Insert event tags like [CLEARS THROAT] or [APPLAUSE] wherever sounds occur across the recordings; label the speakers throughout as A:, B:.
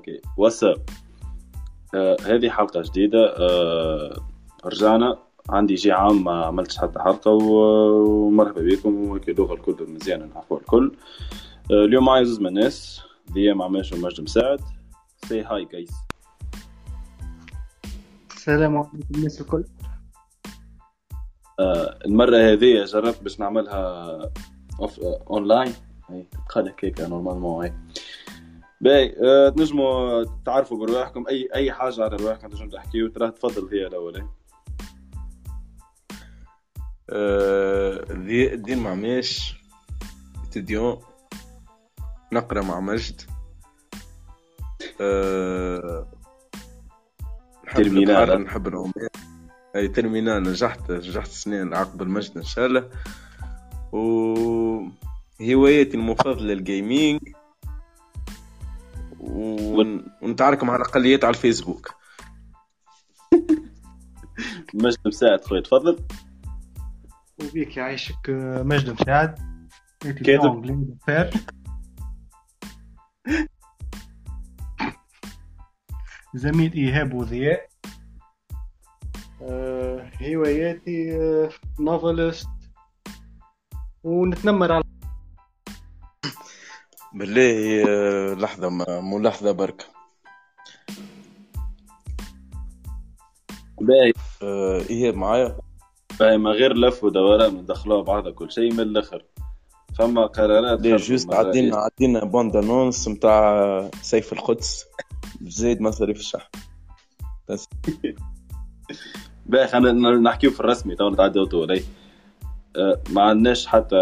A: أوكي. واتساب آه هذه حلقة جديدة آه رجعنا. عندي جي عام ما عملتش حتى حلقة ومرحبا بكم لغة الكل مزيانة نعرفوا الكل. آه اليوم معي زوز من الناس ديا مع ماشي ومجد مساعد. سي هاي جايز
B: السلام عليكم الناس الكل.
A: آه المرة هذه جربت باش نعملها أوف آه اونلاين هي تتخلى هيك نورمالمون باهي آه تنجموا تعرفوا برواحكم. اي أي حاجة على رواحكم تنجموا تحكيوا ترى تفضل هي الأول
C: آه دين مع ماش ستوديون نقرأ مع مجد. آه
A: ترمينال
C: نحب العمال أي ترمينال نجحت نجحت سنين عقب المجد إن شاء الله. و هوايتي المفضلة الجيمنج ونتعارك على الأقليات على الفيسبوك. [LAUGHS]
A: مجد مساعد خويا تفضل.
B: وبيك يعيشك مجد مساعد
A: كاتب
B: زميل إيهاب وضياء. آه، هواياتي آه، نوفلست. ونتنمر على
C: بالله آه، لحظة مو لحظة برك
A: باهي.
C: آه إيه معايا؟
A: باهي ما غير لف ودوران ندخلوها بعضها كل شيء من الأخر. فما قرارات
C: ليه جوست؟ عدينا عدينا بوند أنونس نتاع سيف القدس. بزيد مصاريف الشحن بس. [LAUGHS]
A: باهي خلينا نحكيو في الرسمي تو نتعداو آه ما عندناش حتى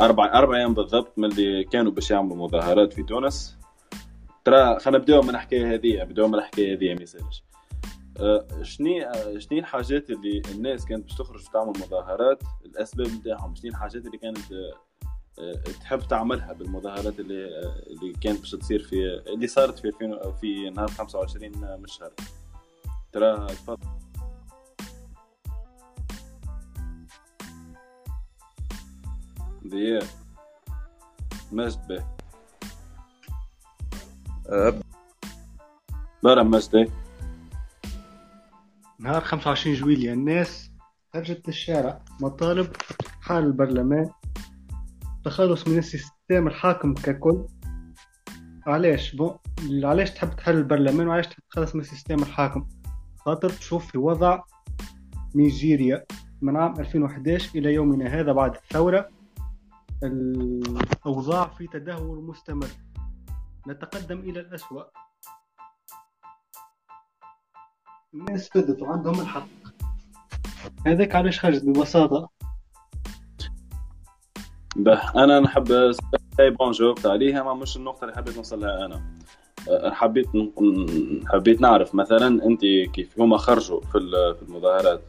A: أربع أربع أيام بالضبط من اللي كانوا باش يعملوا مظاهرات في تونس. ترى خلينا نبداو من الحكاية هذه نبداو من الحكاية هذه ما يسالش أه شني أه شني الحاجات اللي الناس كانت باش تخرج تعمل مظاهرات؟ الأسباب نتاعهم شني الحاجات اللي كانت أه تحب تعملها بالمظاهرات اللي اللي كانت باش تصير في اللي صارت في في نهار 25 من الشهر ترى تفضل. دياب مجد به
C: أه.
A: برا مجد
B: نهار 25 جويلية. الناس خرجت للشارع. مطالب حال البرلمان. تخلص من ال système الحاكم ككل. علاش؟ bon علاش تحب تحل البرلمان وعلاش تحب تخلص من ال système الحاكم؟ خاطر تشوف في وضع نيجيريا من عام 2011 إلى يومنا هذا بعد الثورة. الأوضاع في تدهور مستمر. نتقدم إلى الأسوأ. الناس فدت وعندهم الحق. هذاك علاش خرجت ببساطة؟
A: به أنا نحب اي بون جاوبت عليها ما مش النقطة اللي حبيت نوصل لها أنا. أه، حبيت حبيت نعرف مثلا أنت كيف هما خرجوا في المظاهرات.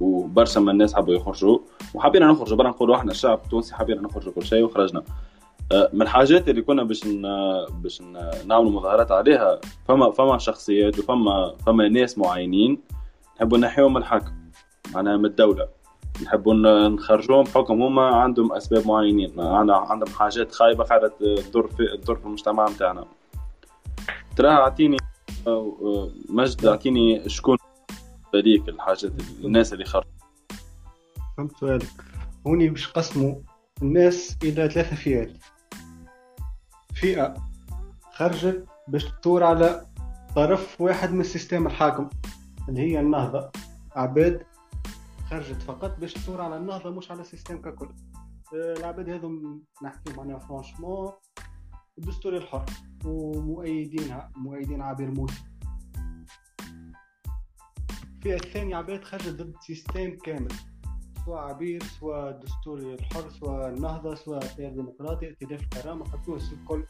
A: وبرشا من الناس حبوا يخرجوا وحبينا نخرجوا برا نقولوا إحنا الشعب التونسي حبينا نخرجوا كل شيء وخرجنا. أه، من الحاجات اللي كنا باش باش نعملوا مظاهرات عليها فما فما شخصيات وفما فما ناس معينين نحبوا نحيهم من الحكم معناها من الدولة. نحبوا نخرجوهم بحكم هما عندهم أسباب معينين عندهم حاجات خايبة قاعدة تضر في تضر في المجتمع نتاعنا ترى أعطيني أه، مجد أعطيني شكون هذيك الحاجات الناس اللي خرجوا.
B: فهمت سؤالك. هوني باش قسموا الناس إلى ثلاثة فئات؟ فئة خرجت باش تدور على طرف واحد من ال système الحاكم اللي هي النهضة. عباد خرجت فقط باش تدور على النهضة مش على ال système ككل. العباد هذم نحكي معناها franchement الدستور الحر ومؤيدينها مؤيدين عبير موسي. الفئة الثانية عباد خرجت ضد système كامل سواء عبير سواء الدستور الحر سواء النهضة سواء التيار الديمقراطي ائتلاف الكرامة تونس الكل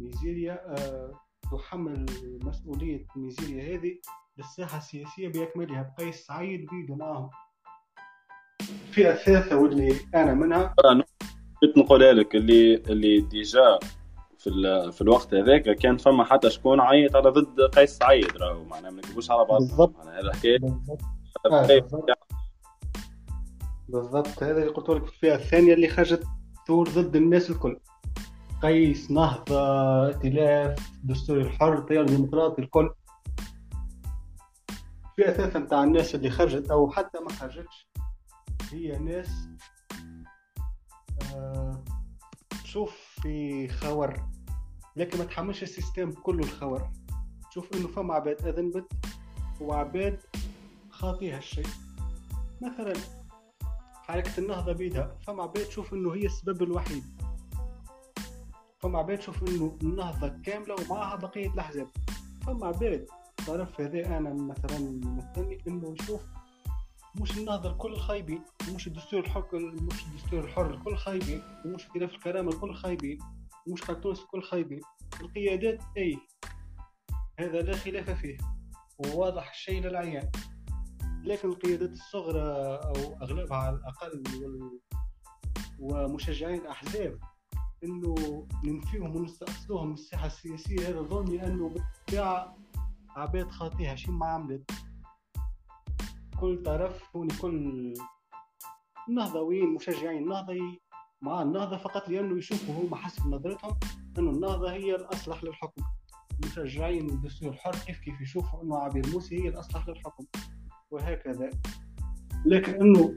B: نيجيريا أه تحمل مسؤولية نيجيريا هذه للساحة السياسية بأكملها بقيس سعيد بيدو معهم الفئة الثالثة واللي أنا منها.
A: نقولها لك اللي اللي déjà في في الوقت هذاك كان فما حتى شكون عيط على ضد قيس سعيد راهو معناها ما نكذبوش على بعض.
B: بالضبط.
A: معناها الحكاية
B: بالضبط. هذا اللي قلت لك الفئة الثانية اللي خرجت ثور ضد الناس الكل. قيس نهضة ائتلاف دستوري الحر التيار الديمقراطي الكل. في أساس متاع الناس اللي خرجت أو حتى ما خرجتش هي ناس آه تشوف في خور. لكن ما تحملش السيستم كله الخور. تشوف إنه فما عباد اذنبت وعباد خاطيها الشيء مثلا حركة النهضة بيدها. فما عباد تشوف إنه هي السبب الوحيد. فما عباد تشوف إنه النهضة كاملة ومعها بقية الأحزاب. فما عباد طرف هذا أنا مثلا مستني إنه يشوف مش النهضة الكل خايبين مش الدستور الحر مش الدستور الحر الكل خايبين ومش خلاف الكرامة الكل خايبين ومش تونس الكل خايبين القيادات اي هذا لا خلاف فيه وواضح الشيء للعيان. لكن القيادات الصغرى أو أغلبها على الأقل ومشجعين أحزاب إنه ننفيهم ونستأصلوهم من الساحة السياسية هذا ظني أنه بالطبيعه عباد خاطيها شي ما عملت. كل طرف كل النهضويين مشجعين النهضة مع النهضة فقط لأنه يشوفوا هم حسب نظرتهم أنه النهضة هي الأصلح للحكم. مشجعين الدستور الحر كيف كيف يشوفوا أنه عبير موسى هي الأصلح للحكم. وهكذا. لكن أنه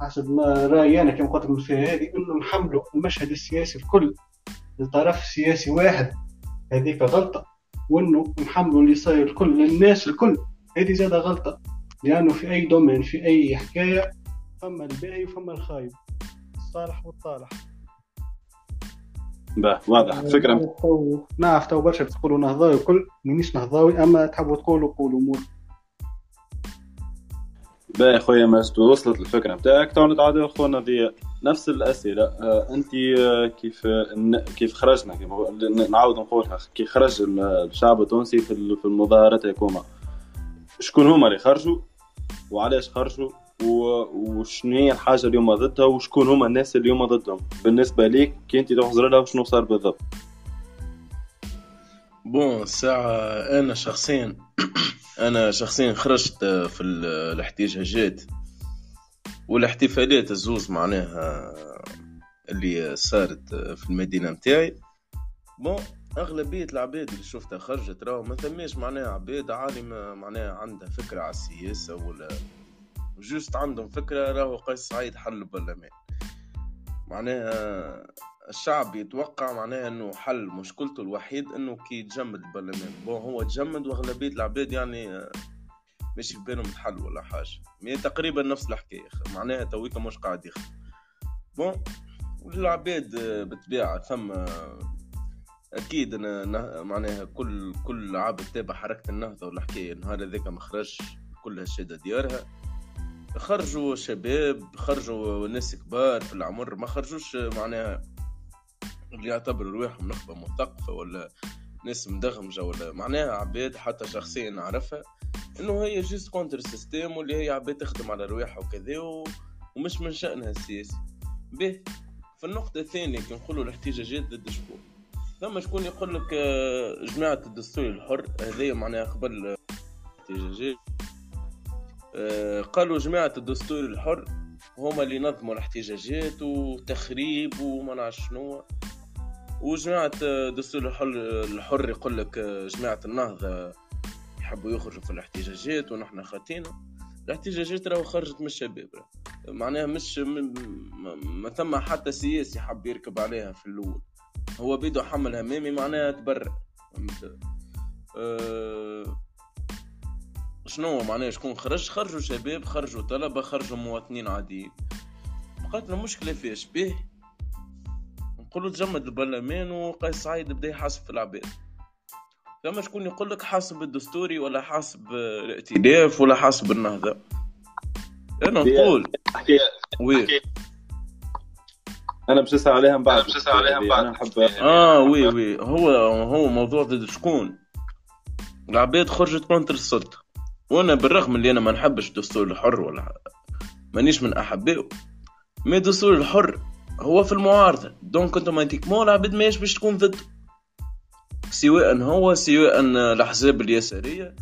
B: حسب ما رأيي أنا كما قلت لكم في هذه أنه نحملوا المشهد السياسي الكل لطرف سياسي واحد. هذيك غلطة. وأنه نحملوا اللي صاير الكل للناس الكل. هذه زادة غلطة. لأنه في أي دومين في أي حكاية فما الباهي وفما الخايب. الصالح والطالح.
A: باه واضح. آه، فكرة
B: نعرف تو. برشا تقولوا نهضاوي وكل مانيش نهضاوي أما تحبوا تقولوا قولوا مور.
A: باهي خويا ماجد وصلت الفكرة نتاعك تو نتعادل خونا ضياء نفس الأسئلة. آه أنت آه كيف كيف خرجنا؟ كيف نعاود نقولها كيف خرج الشعب التونسي في المظاهرات هكوما شكون هما اللي خرجوا؟ وعلاش خرجوا وشنو هي الحاجة اليوم ضدها وشكون هما الناس اليوم ضدهم؟ بالنسبة ليك كي انت تحضر لها وشنو صار بالضبط؟
C: بون الساعة أنا شخصيا [CLEARS THROAT] أنا شخصيا خرجت في الاحتجاجات والاحتفالات الزوز معناها اللي صارت في المدينة متاعي. بون أغلبية العباد اللي شفتها خرجت راهو ما ثماش معناها عباد عالمه معناها عندها فكرة على السياسة ولا juste عندهم فكرة راهو قيس سعيد حل البرلمان. معناها الشعب يتوقع معناها إنه حل مشكلته الوحيد إنه كي يتجمد البرلمان. Bon هو تجمد وأغلبية العباد يعني ماشي في بالهم تحل ولا حاجة. Mais تقريبا نفس الحكاية معناها تويكا مش قاعد يخدم. Bon العباد بالطبيعه ثم أكيد أنا معناها كل كل عبد تابع حركة النهضة والحكاية النهار هذاك ما خرجش كلها شاده ديارها. خرجوا شباب خرجوا ناس كبار في العمر ما خرجوش معناها اللي يعتبروا رواحهم نخبة مثقفة ولا ناس مدغمجة ولا معناها عباد حتى شخصيا نعرفها إنه هي juste contre système واللي هي عباد تخدم على رواحها وكذا ومش من شأنها السياسي. به. في النقطة الثانية كي نقولوا الاحتجاجات ضد شكون؟ ثم شكون يقول لك آه، جماعة الدستور الحر هذه معناها قبل الاحتجاجات آه، قالوا جماعة الدستور الحر هما اللي نظموا الاحتجاجات وتخريب وما نعرف شنو. وجماعة الدستور الحر الحر يقول لك آه، جماعة النهضة يحبوا يخرجوا في الاحتجاجات ونحن خاتينا الاحتجاجات راهو خرجت من الشباب. معناها مش ما ثم حتى سياسي حب يركب عليها في الأول. هو بيدو حمل همامي معناها تبرع. أه شنو معناها؟ شكون خرج؟ خرجوا شباب خرجوا طلبة خرجوا مواطنين عاديين. بقات المشكلة فيش به نقولوا تجمد البرلمان وقيس سعيد بدا يحاسب في العباد. فما شكون يقول لك حاسب الدستوري ولا حاسب الائتلاف ولا حاسب النهضة؟ أنا نقول.
A: Oui. أنا نسال عليها من بعد باش نسال عليها من بعد
C: أنا آه oui oui. هو هو موضوع ضد شكون؟ العباد خرجت contre السلطه وأنا بالرغم اللي أنا ما نحبش الدستور الحر ولا مانيش من احبائه mais الدستور الحر هو في المعارضة. Donc automatiquement العباد ماهيش باش تكون ضده. سواء هو سواء الأحزاب اليسارية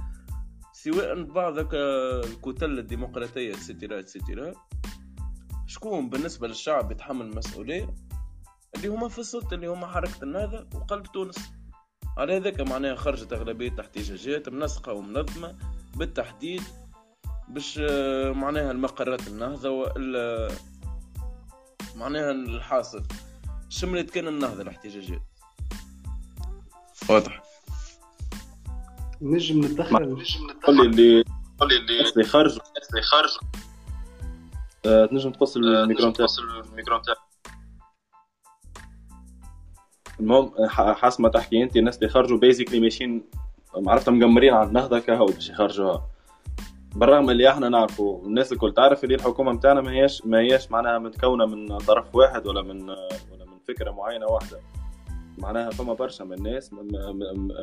C: سواء بعض الكتل الديمقراطية اتسيتيرا اتسيتيرا شكون بالنسبة للشعب يتحمل المسؤولية؟ اللي هما في السلطة اللي هما حركة النهضة وقلب تونس. على هذاك معناها خرجت أغلبية احتجاجات منسقة ومنظمة بالتحديد باش آه، معناها المقرات النهضة وإلا معناها الحاصل. شملت كان النهضة الاحتجاجات واضح.
B: نجم ندخل
A: نجم ندخل اللي اللي اللي خرجوا. اللي خرجوا. آه، تنجم تقص الميكرو نتاعك الميكرو نتاعك المهم حسب ما تحكي أنت. الناس اللي خرجوا basically ماشيين عرفت مقمرين على النهضة كهو باش يخرجوها. بالرغم اللي إحنا نعرفوا الناس الكل تعرف اللي الحكومة نتاعنا ما هيش ما هيش معناها متكونة من طرف واحد ولا من ولا من فكرة معينة واحدة. معناها فما برشا من الناس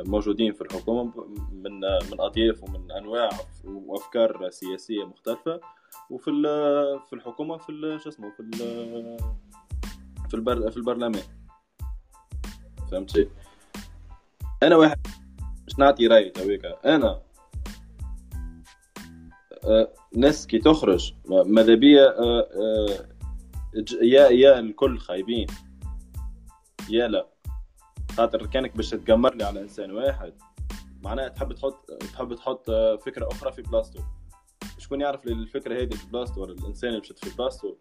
A: موجودين في الحكومة من من اطياف ومن أنواع وأفكار سياسية مختلفة. وفي في الحكومة في شو اسمه في في البر في البرلمان. فهمتي؟ أنا واحد مش نعطي راي تويكا أنا آه، ناس كي تخرج ماذا بيا آه، آه، يا يا الكل خايبين. يا لا. خاطر كانك باش تقمر لي على إنسان واحد. معناها تحب تحط تحب تحط فكرة أخرى في بلاصتو شكون يعرف الفكرة هذه في بلاصتو ولا الإنسان اللي مشت في بلاصتو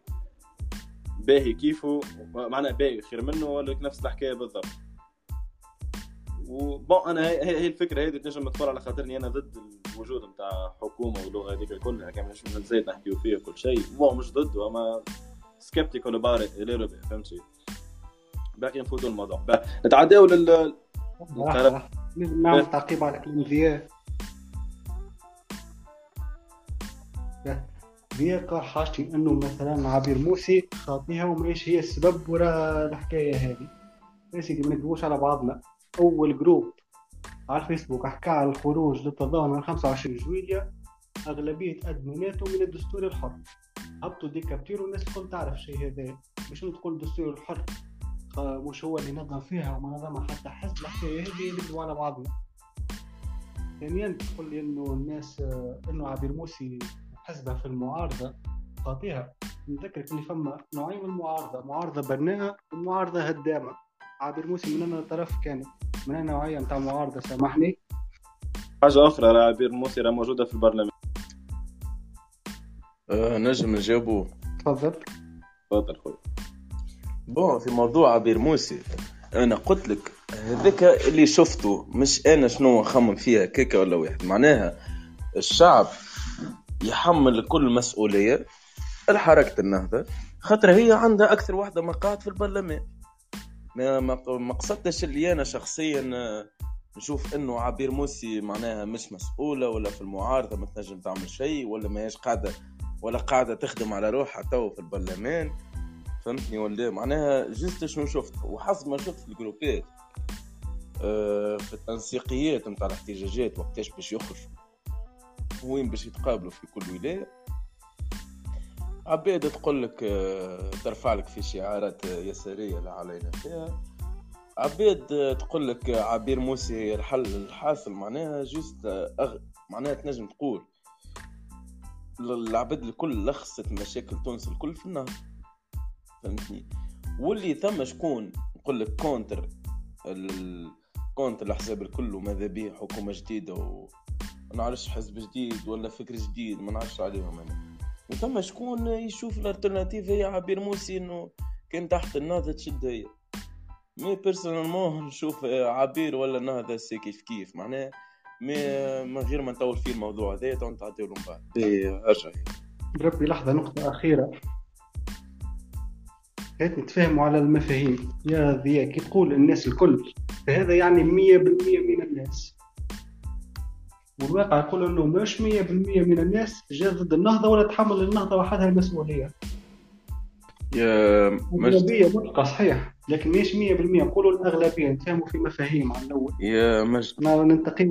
A: باهي كيفه معناها باهي خير منه ولا نفس الحكاية بالضبط. و bon أنا هي, هي الفكرة هذه تنجم تقول على خاطرني أنا ضد الوجود نتاع حكومة واللغة هذيك كلها كان مش زايد نحكيو فيها كل شيء. bon مش ضده أما skeptical about it فهمتي؟ باقي نفوتوا الموضوع. نتعداو لل
B: نعمل تعقيب على كلام ذياء قال حاجتي إنه مثلا عبير موسي خاطيها وماهيش هي السبب وراء الحكاية هذه. يا سيدي ما نكذبوش على بعضنا. أول groupe على الفيسبوك حكى على الخروج للتظاهر من 25 جويلية أغلبية أدمناته من الدستور الحر. هبطوا ديكابتير والناس الكل تعرف الشيء هذا. مش تقول الدستور الحر. مش هو اللي نظم فيها وما نظمها. حتى حزب الحكاية هذه يكذبوا على بعضنا. ثانيا تقول لي إنه الناس إنه عبير موسي حزبها في المعارضة. خاطيها نذكرك اللي فما نوعين من المعارضة. معارضة بناءة ومعارضة هدامة. عابر موسى من أنا طرف كانت من النوعية نتاع معارضة سامحني.
A: حاجة أخرى راه عبير موسى راه موجودة في البرلمان
C: آه نجم نجاوبو
B: تفضل.
A: تفضل خويا.
C: بون في موضوع عبير موسى أنا قلت لك هذاك اللي شفته مش أنا شنو نخمم فيها كيكة ولا واحد. معناها الشعب يحمل كل مسؤولية. الحركة النهضة. خاطر هي عندها أكثر واحدة مقاعد في البرلمان. ما ما قصدتش اللي أنا شخصيا آه، نشوف إنه عبير موسي معناها مش مسؤولة ولا في المعارضة ما تنجم تعمل شيء ولا ما هيش قاعدة ولا قاعدة تخدم على روحها تو في البرلمان. فهمتني ولا معناها جست شنو شفت؟ وحسب ما شفت في الجروبات آه، في التنسيقيات نتاع الاحتجاجات وقتاش باش يخرجوا وين باش يتقابلوا في كل ولاية. عبيد تقول لك آه، ترفع لك في شعارات يسارية لا علينا فيها. عبيد تقول لك عبير موسي الحل الحاصل معناها juste أغ... معناها تنجم تقول العباد الكل لخصت مشاكل تونس الكل في النهضة. فهمتني؟ واللي ثم شكون؟ نقول لك contre ال... contre الاحزاب الكل وماذا به حكومة جديدة و نعرفش حزب جديد ولا فكر جديد ما نعرفش عليهم أنا. وثم شكون يشوف ال alternative هي عبير موسي إنه كان تحت النهضة تشد هي. mais personnellement نشوف عبير ولا النهضة c'est كيف كيف. معناه mais من غير ما نطول فيه الموضوع هذا تو نتعداو من بعد. أرجع
B: بربي لحظة نقطة أخيرة. هات نتفاهموا على المفاهيم. يا ذيا كي تقول الناس الكل. فهذا يعني مية بالمية من الناس. والواقع يقول إنه مش 100% من الناس جاء ضد النهضة ولا تحمل النهضه وحدها المسؤوليه
C: يا
B: الأغلبية مطلقة صحيح لكن مش 100% نقولوا الأغلبية نتفاهموا في مفاهيم على الأول
C: يا مجد
B: ننتقي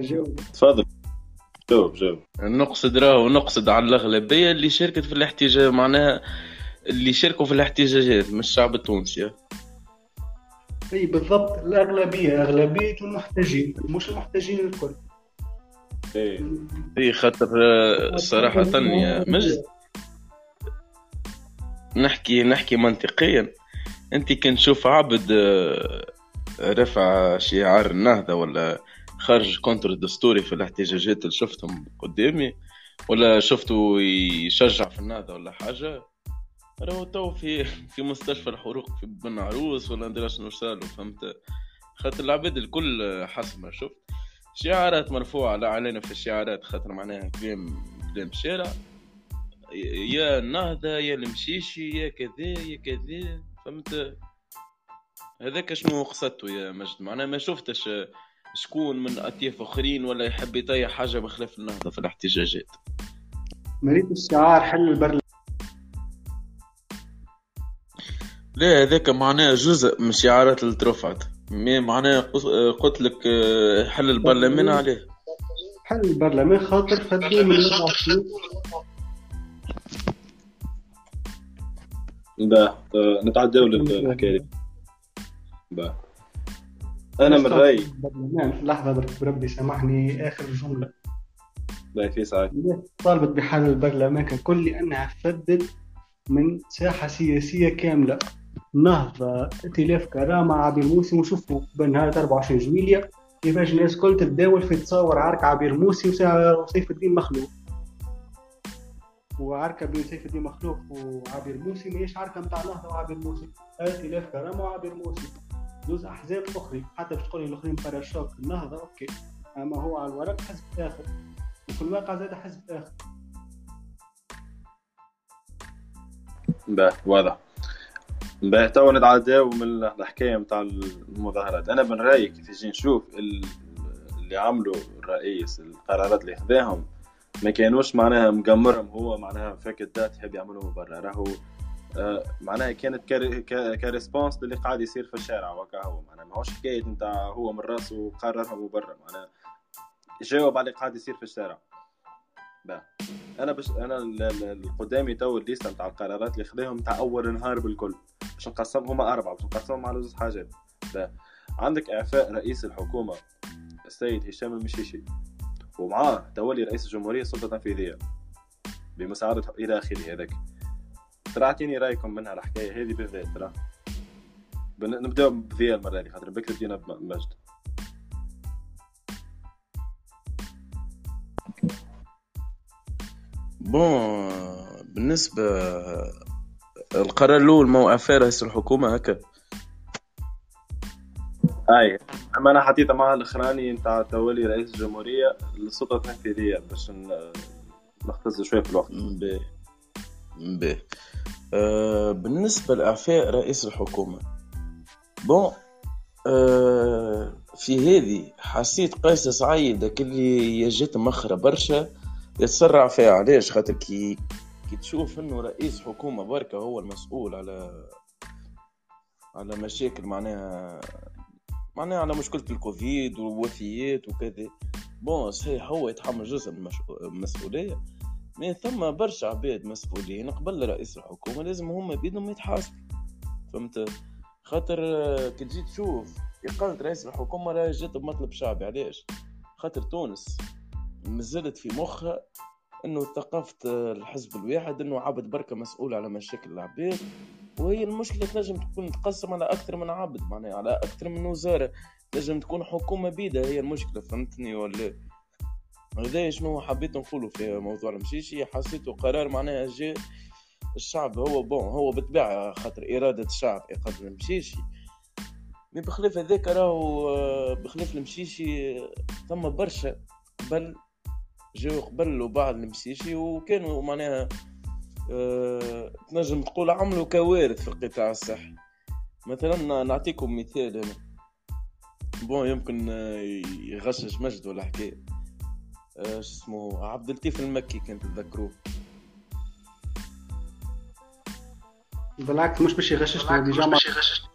A: جاوب. تفضل. جاوب جاوب.
C: نقصد راهو نقصد على الأغلبية اللي شاركت في الاحتجاج معناها اللي شاركوا في الاحتجاجات من الشعب التونسي.
B: اي بالضبط الأغلبية أغلبية المحتاجين مش المحتاجين الكل.
C: اي اي خاطر صراحة يا مجد. نحكي نحكي منطقيا. أنت كنت تشوف عبد آه، رفع شعار النهضة ولا خرج contre دستوري في الاحتجاجات اللي شفتهم قدامي؟ ولا شفته يشجع في النهضة ولا حاجة؟ راهو تو في في مستشفى الحروق في بن عروس ولا ندري شنو صاروا فهمت؟ خاطر العباد الكل حسب ما شفت؟ شعارات مرفوعة لا علينا في الشعارات خاطر معناها كلام كلام شارع. يا النهضة يا المشيشي يا كذا يا كذا فهمت؟ هذاك شنو قصدته يا مجد؟ معناها ما شفتش شكون من أطياف آخرين ولا يحب يطيح حاجة بخلاف النهضة في الاحتجاجات.
B: مريت الشعار حل البرلمان.
C: لا هذاك معناه جزء من الشعارات اللي ترفعت مي معناه قلت لك آه، حل البرلمان عليه.
B: حل البرلمان خاطر فدين من
A: لا نتعداو للحكايه دي أنا من رايي
B: لحظة بربي سامحني آخر جملة.
A: لا في ساعات
B: طالبت بحل البرلمان ككل لأنها تفدد من ساحة سياسية كاملة. نهضه ائتلاف كرامه عبير موسي وشوفوا بنهار 24 جويليا كيفاش الناس كل تتداول في تصور عرك عبير موسي وسيف الدين مخلوف وعركه بين سيف الدين مخلوف وعبير موسي ماهيش عركة نتاع نهضه وعبير موسي ائتلاف كرامه وعبير موسي زوز أحزاب أخرى حتى باش تقولي الأخرين pare-chocs النهضه OK. أما هو على الورق حزب آخر. وفي الواقع زاد حزب آخر.
A: باه واضح. باه تو نتعداو من الحكاية نتاع المظاهرات. أنا من رايي كيف يجي نشوف اللي عملوا الرئيس القرارات اللي خذاهم ما كانوش معناها مقمرهم هو معناها فاك الدات يحب يعملوا برا. راهو آه، معناها كانت ك response للي قاعد يصير في الشارع وكا هو. معناها ماهوش حكاية نتاع هو من راسه قررها برا معناها جاوب على اللي قاعد يصير في الشارع. با. أنا بش أنا القدامي تو الليستة نتاع القرارات اللي خذاهم نتاع أول نهار بالكل. باش نقسمهم أربعة باش نقسمهم على زوج حاجات با. عندك إعفاء رئيس الحكومة السيد هشام المشيشي. ومعاه تولي رئيس الجمهورية السلطة التنفيذية. بمساعدة إلى آخره هذاك. ترى اعطيني رأيكم منها الحكاية هذه بالذات ترى نبداو بذي المرة هذه خاطر بكري بدينا بمجد.
C: bon بالنسبة القرار الأول موقع رئيس الحكومة هكا
A: أي أما أنا حطيتها مع الإخراني نتاع تولي رئيس الجمهورية للسلطة التنفيذية باش نختصر شوية في الوقت.
C: بي. بي. آه، بالنسبة لإعفاء رئيس الحكومة bon آه في هذه حسيت قيس سعيد اللي يجت مخرة برشا يتسرع فيها. علاش خاطر كي كي تشوف إنه رئيس حكومة بركة هو المسؤول على على مشاكل معناها معناها على مشكلة الكوفيد والوفيات وكذا. بون صحيح هو يتحمل جزء من المسؤولية. ما ثم برشا عباد مسؤولين قبل رئيس الحكومة لازم هما بيدهم يتحاسبوا. فهمت؟ خاطر كي تجي تشوف إقالة رئيس الحكومة راهي جات بمطلب شعبي. علاش؟ خاطر تونس مازالت في مخها إنه ثقافة الحزب الواحد إنه عبد بركة مسؤول على مشاكل العباد وهي المشكلة تنجم تكون تقسم على أكثر من عبد معناها على أكثر من وزارة. تنجم تكون حكومة بيدها هي المشكلة فهمتني ولا؟ هذا شنو حبيت نقوله في موضوع المشيشي حسيته قرار معناها جاء الشعب هو بون هو بالطبيعة خاطر إرادة الشعب إقامة المشيشي. مي بخلاف هذاك راهو بخلاف المشيشي ثم برشا قبل جاو قبل وبعد المشيشي وكانوا معناها أه تنجم تقول عملوا كوارث في القطاع الصحي. مثلا نعطيكم مثال هنا بون يمكن يغشش مجد ولا حكاية. إيش اسمه عبد اللطيف المكي كنت تذكروه.
B: بالعكس مش باش يغششنا déjà مش
C: باهي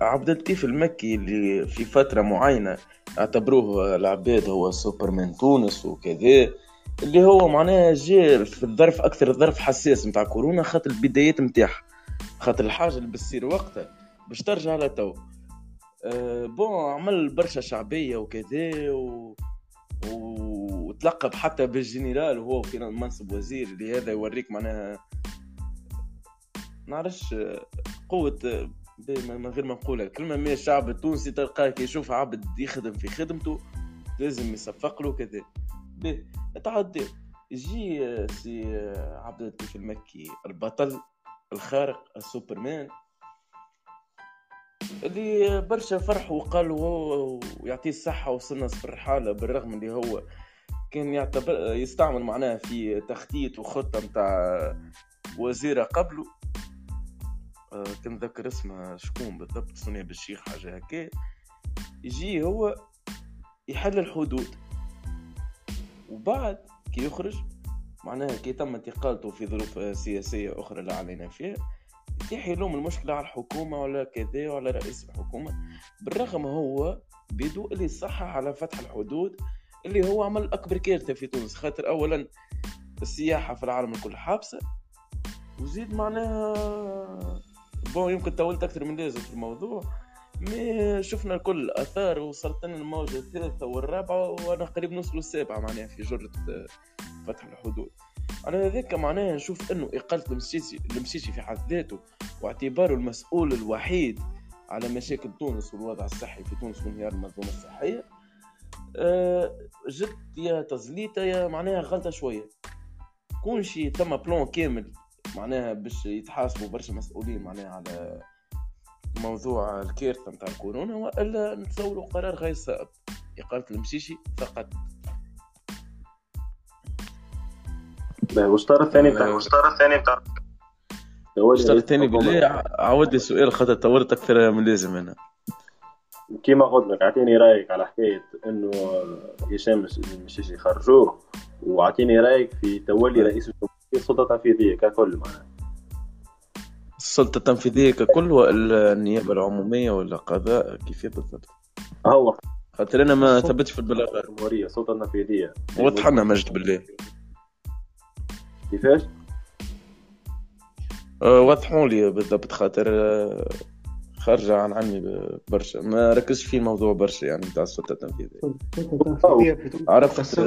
C: عبد اللطيف المكي اللي في فترة معينة اعتبروه العباد هو سوبرمان تونس وكذا اللي هو معناها جاء في الظرف أكثر الظرف حساس نتاع كورونا خاطر البدايات نتاعها خاطر الحاجة اللي بتصير وقتها باش ترجع لتو أه bon عمل برشا شعبية وكذا و... وتلقب حتى بالجنرال وهو في منصب وزير اللي هذا يوريك معناها نعرفش قوة من غير ما نقولها. الكلمة ما الشعب التونسي تلقاه كي يشوف عبد يخدم في خدمته لازم يصفق له كذا. تعدي. يجي سي عبد اللطيف المكي البطل الخارق السوبرمان اللي برشا فرح وقال هو ويعطيه الصحة وصلنا صفر حالة بالرغم اللي هو كان يعتبر يستعمل معناها في تخطيط وخطة متاع وزيرة قبله. آه، كان ذكر اسمه شكون بالضبط سونيا بالشيخ حاجة هكا. يجي هو يحل الحدود. وبعد كي يخرج معناها كي تم انتقالته في ظروف سياسية أخرى لا علينا فيها يتيح يلوم المشكلة على الحكومة ولا كذا ولا رئيس الحكومة بالرغم هو بيدو اللي صحح على فتح الحدود اللي هو عمل أكبر كارثة في تونس. خاطر أولا السياحة في العالم الكل حابسة وزيد معناها bon يمكن طولت أكثر من لازم في الموضوع. mais شفنا الكل الآثار وصلت لنا الموجة الثالثة والرابعة وأنا قريب نوصل السابعة معناها في جرة فتح الحدود. على ذلك معناها نشوف إنه إقالة المشيشي المشيشي في حد ذاته واعتباره المسؤول الوحيد على مشاكل تونس والوضع الصحي في تونس وانهيار المنظومة الصحية. جد يا تزليطة يا معناها غلطة شوية. كون شي ثم بلان كامل معناها باش يتحاسبوا برشا مسؤولين معناها على موضوع الكارثه نتاع الكورونا والا نتصوروا قرار غير صائب اقاله المشيشي فقط.
A: والشطار الثاني بتاع
D: والشطار الثاني بتاع
C: الشطار الثاني بالله عاود لي السؤال خاطر طورت أكثر من اللازم هنا
A: كيما قلت لك أعطيني رأيك على حكاية إنه هشام المشيشي خرجوه وأعطيني رأيك في تولي رئيس الجمهورية. السلطة التنفيذية ككل معناها.
C: السلطة التنفيذية ككل ولا النيابة العمومية ولا قضاء؟ كيف بالضبط؟
A: هو.
C: خاطر أنا ما ثبتش في البلاغة.
A: الجمهورية السلطة التنفيذية.
C: وضح لنا مجد بالله.
A: كيفاش؟
C: أه وضحوا لي بالضبط خاطر أه خارجة عن علمي برشا. ما ركزش في الموضوع برشا يعني بتاع السلطة التنفيذية. عرفت؟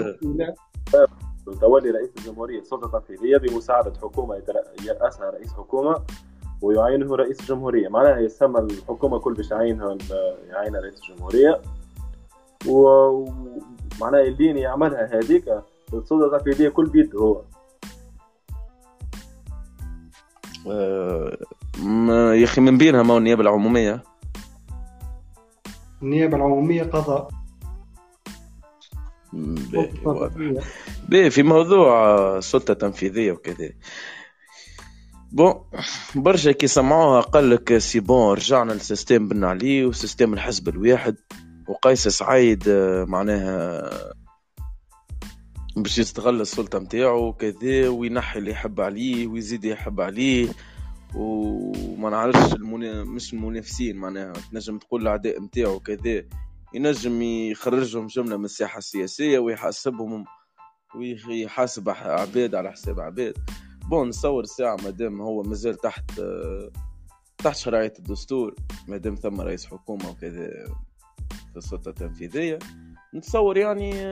A: تولي رئيس الجمهورية السلطة التنفيذية بمساعدة حكومة يرأسها رئيس حكومة ويعينه رئيس الجمهورية معناها يسمى الحكومة كل باش يعينها يعينها رئيس الجمهورية. ومعناها اللي يعملها هذيك السلطة التنفيذية كل بيد هو.
C: آه، يا أخي من بينها ما النيابة العمومية؟
B: النيابة العمومية قضاء.
C: في موضوع السلطه التنفيذيه وكذا. bon برشا كي سمعوها قال لك c'est bon رجعنا لل système بن علي و système الحزب الواحد وقيس سعيد آه، معناها باش يستغل السلطة متاعو وكذا وينحي اللي يحب عليه ويزيد يحب عليه وما نعرفش المنا... مش المنافسين معناها. تنجم تقول الأعداء متاعو كذا ينجم يخرجهم جملة من الساحة السياسية ويحاسبهم ويحاسب عباد على حساب عباد بون نصور ساعة مادام هو مازال تحت تحت شرعية الدستور مادام ثم رئيس حكومة وكذا في السلطة التنفيذية. نتصور يعني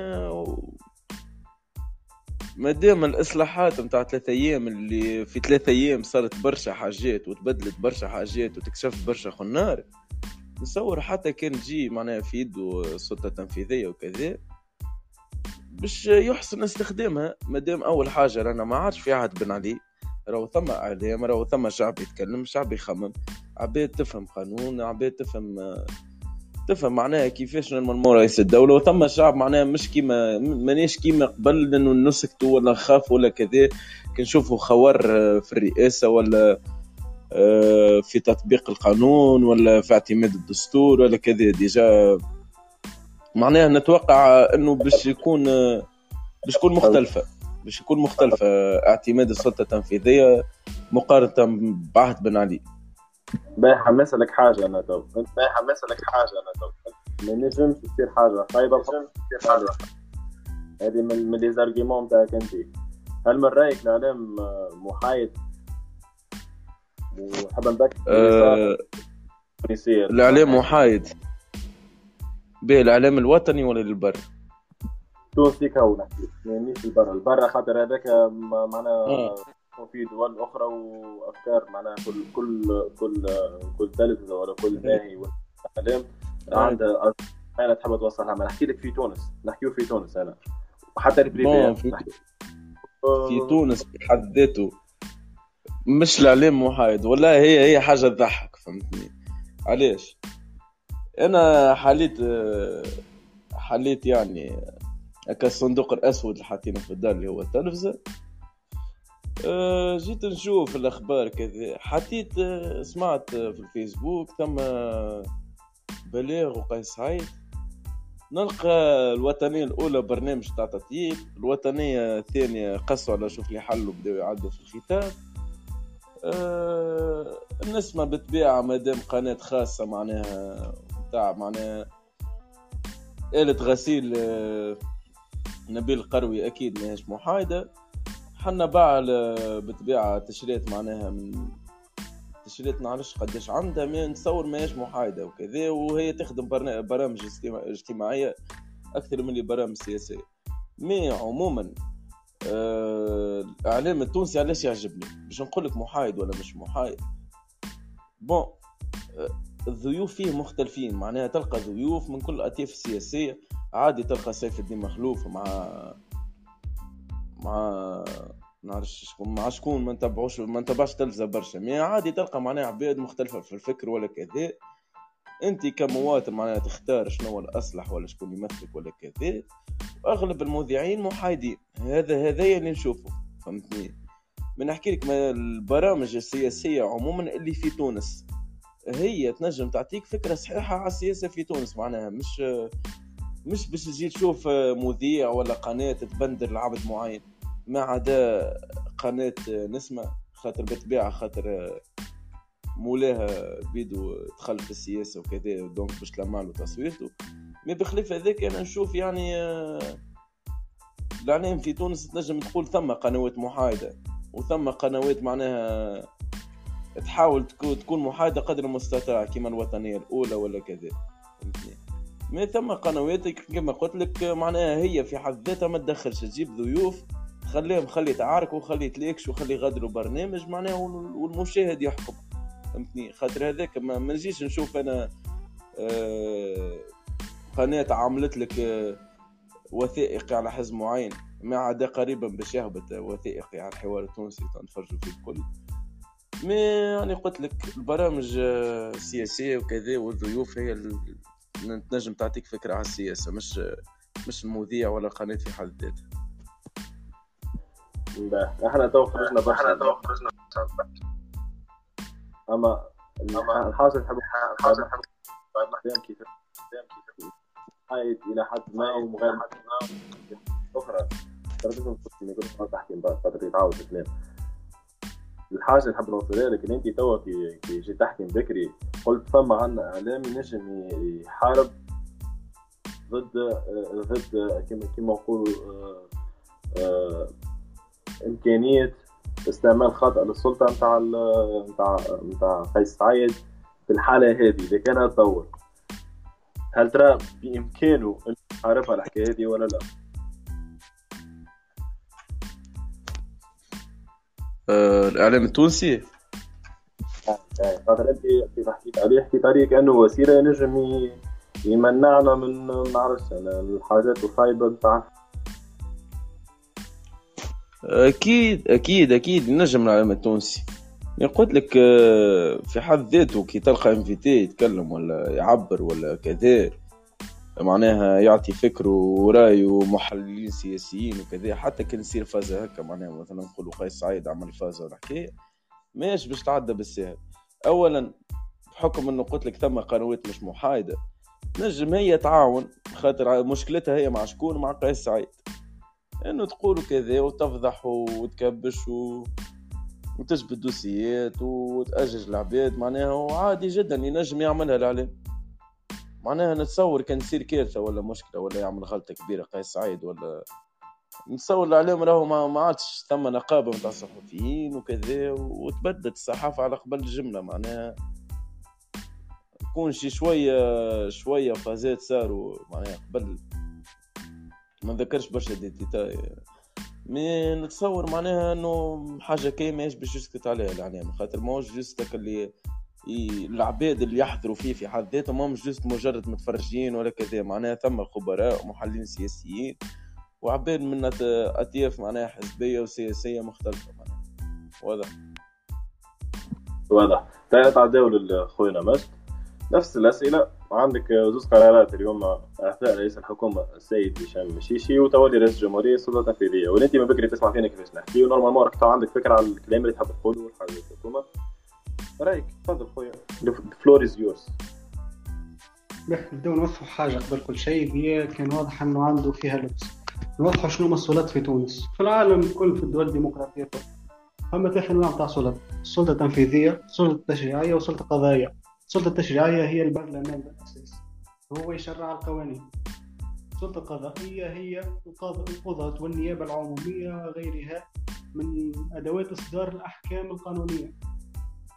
C: ما دام الإصلاحات نتاع ثلاثة أيام اللي في ثلاثة أيام صارت برشا حاجات وتبدلت برشا حاجات وتكشف برشا خنار نصور حتى كان جي معناها في يده السلطة التنفيذية وكذا. باش يحسن استخدامها. مادام أول حاجة رانا ما عادش في عهد بن علي راهو ثم إعلام راهو ثم شعب يتكلم شعب يخمم. عباد تفهم قانون عباد تفهم تفهم معناها كيفاش normalement رئيس الدولة وثم الشعب معناها مش كيما مانيش كيما قبل إنه نسكتوا ولا نخاف ولا كذا. كنشوفوا خوار في الرئاسة ولا آه، في تطبيق القانون ولا في اعتماد الدستور ولا كذا. déjà معناها نتوقع انه باش يكون باش يكون مختلفة باش يكون مختلفة اعتماد السلطة التنفيذية مقارنة بعهد بن علي.
A: باهي نسألك حاجة أنا تو
D: باهي نسألك حاجة أنا تو
A: ما نجمش تصير حاجة. خايبة تصير حاجة. هذه من من les arguments تاعك أنت. هل من رأيك الإعلام محايد؟ وحب نذكر
C: أه الإعلام محايد. به الإعلام الوطني ولا للبر؟
A: تونسي كون يعني مش البر. البر خاطر هذاك معناها آه. وفي دول أخرى وأفكار معناها كل كل كل كل تلفزه ولا كل ناهي ولا اعلام عندها أنا تحب توصلها ما نحكي لك في تونس. نحكيو في تونس أنا. وحتى
C: في, في تونس بحد ذاته مش الإعلام محايد والله هي هي حاجة تضحك فهمتني؟ علاش؟ أنا حليت حليت يعني هكا الصندوق الأسود اللي حاطينه في الدار اللي هو التلفزه أه جيت نشوف الأخبار كذا. حطيت سمعت في الفيسبوك ثم بليغ وقيس سعيد. نلقى الوطنية الأولى برنامج تاع تطيب الوطنية الثانية قصوا على شوف لي حل وبداو يعدوا في الختام. أه النسمة بالطبيعة مادام قناة خاصة معناها تاع معناها آلة غسيل أه نبيل القروي أكيد ماهيش محايدة. حنا باع بالطبيعة تشريت معناها من تشريت نعرفش قداش عندها ما نتصور ماهيش محايدة وكذا وهي تخدم برامج اجتماعية أكثر من اللي برامج سياسية. مي عموما آه الإعلام التونسي علاش يعجبني؟ باش نقول لك محايد ولا مش محايد. بون آه الضيوف فيه مختلفين. معناها تلقى ضيوف من كل الأطياف السياسية. عادي تلقى سيف الدين مخلوف مع مع نعرفش شكون مع شكون ما نتبعوش ما نتبعش تلفزة برشا. مي عادي تلقى معناها عباد مختلفة في الفكر ولا كذا. أنت كمواطن معناها تختار شنو الأصلح ولا شكون يمثلك ولا كذا. وأغلب المذيعين محايدين. هذا هذايا اللي نشوفه. فهمتني؟ من نحكي لك البرامج السياسية عموما اللي في تونس. هي تنجم تعطيك فكرة صحيحة على السياسة في تونس. معناها مش مش باش تجي تشوف مذيع ولا قناة تبندر لعبد معين. ما عدا قناة نسمة خاطر بالطبيعة خاطر مولاها بيدو دخل في السياسة وكذا donc باش تلمع له تصويرته مي بخلاف هذاك أنا نشوف يعني الإعلام في تونس تنجم تقول ثم قنوات محايدة وثم قنوات معناها تحاول تكون محايدة قدر المستطاع كما الوطنية الأولى ولا كذا. ما ثم قنوات كما قلت لك معناها هي في حد ذاتها ما تدخلش تجيب ضيوف خليهم خلي تعارك وخلي تليكش وخلي يغادروا برنامج معناها والمشاهد يحكم. فهمتني؟ خاطر هذاك ما نجيش نشوف أنا آه قناة عملت لك آه وثائقي على حزب معين. ما عدا قريبا باش يهبط وثائقي على الحوار التونسي تنفرجوا فيه الكل. مي يعني قلت لك البرامج السياسية وكذا والضيوف هي تنجم تعطيك فكرة على السياسة مش مش المذيع ولا قناة في حد ذاتها.
A: لا إحنا تو خرجنا برشا إحنا تو خرجنا أما الحاصل نحب الحاصل نحب كيف كيف. حايد إلى حد ما ومغير أخرى. ترددهم كنت تحكي من بعد خاطر يتعاود الكلام الحاجة اللي نحب نوصلها لك ان انت توا كي جيت تحكي بكري قلت فما عندنا اعلامي نجم يحارب ضد ضد كما كما نقولوا إمكانية استعمال خاطئ للسلطة نتاع نتاع نتاع قيس سعيد في الحالة هذه إذا كان تطور هل ترى بإمكانه أن يحاربها الحكاية هذه ولا لا؟
C: الإعلام التونسي.
A: خاطر انت كيف حكيت عليه حكيت عليه كأنه وسيلة ينجم يمنعنا من ما نعرفش الحاجات الخايبه نتاع
C: أكيد أكيد أكيد نجم الإعلام التونسي. قلت لك آه، في حد ذاته كي تلقى انفيتي يتكلم ولا يعبر ولا كذا. معناها يعطي فكره ورايه محللين سياسيين وكذا حتى كان يصير فازة هكا معناها مثلا نقولوا قيس سعيد عمل فازة ولا حكاية ماش باش تعدى بالسهل. أولا بحكم إنه قلت لك ثم قنوات مش محايدة نجم هي تعاون خاطر مشكلتها هي مع شكون؟ مع قيس سعيد. إنه تقول كذا وتفضح وتكبش و... وتجبد دوسيات وتأجج العباد معناها وعادي جدا ينجم يعملها الإعلام. معناها نتصور كان تصير كارثه ولا مشكلة ولا يعمل غلطة كبيرة قيس سعيد ولا نتصور الاعلام راهو ما عادش ثم نقابة نتاع الصحفيين وكذا وتبدلت الصحافة على قبل الجملة معناها يكون شي شوية شوية فازات صاروا معناها قبل. ما نذكرش برشا détails mais نتصور معناها إنه حاجة كي ماهيش باش يسكت عليها الاعلام خاطر ماهوش juste اللي العباد اللي يحضروا فيه في حد ذاتهم ما مش juste مجرد متفرجين ولا كذا معناها ثم خبراء ومحللين سياسيين. وعباد من اطياف معناها حزبية وسياسية مختلفة معناها. واضح؟
A: واضح. تعداو لخوينا مجد. نفس الأسئلة. عندك زوز قرارات اليوم اعفاء رئيس الحكومة السيد هشام مشيشي وتولي رئيس الجمهورية السلطه التنفيذيه واللي انت من بكري تسمع فينا كيفاش نحكي. و normalement راك عندك فكرة على الكلام اللي تحب تقوله الحكومة؟ رايك تفضل خويا. floor is yours
B: نبداو نوضحوا حاجة قبل كل شيء. هي كان واضح إنه عنده فيها لبس. نوضحوا شنو هما السلطات في تونس؟ في العالم الكل في الدول الديمقراطية. كل فما ثلاث انواع تاع سلطات السلطة التنفيذية السلطة التشريعية والسلطة القضائية السلطة التشريعية هي البرلمان بالأساس هو يشرع القوانين. السلطة القضائية هي القضاة والنيابة العمومية وغيرها من أدوات إصدار الأحكام القانونية.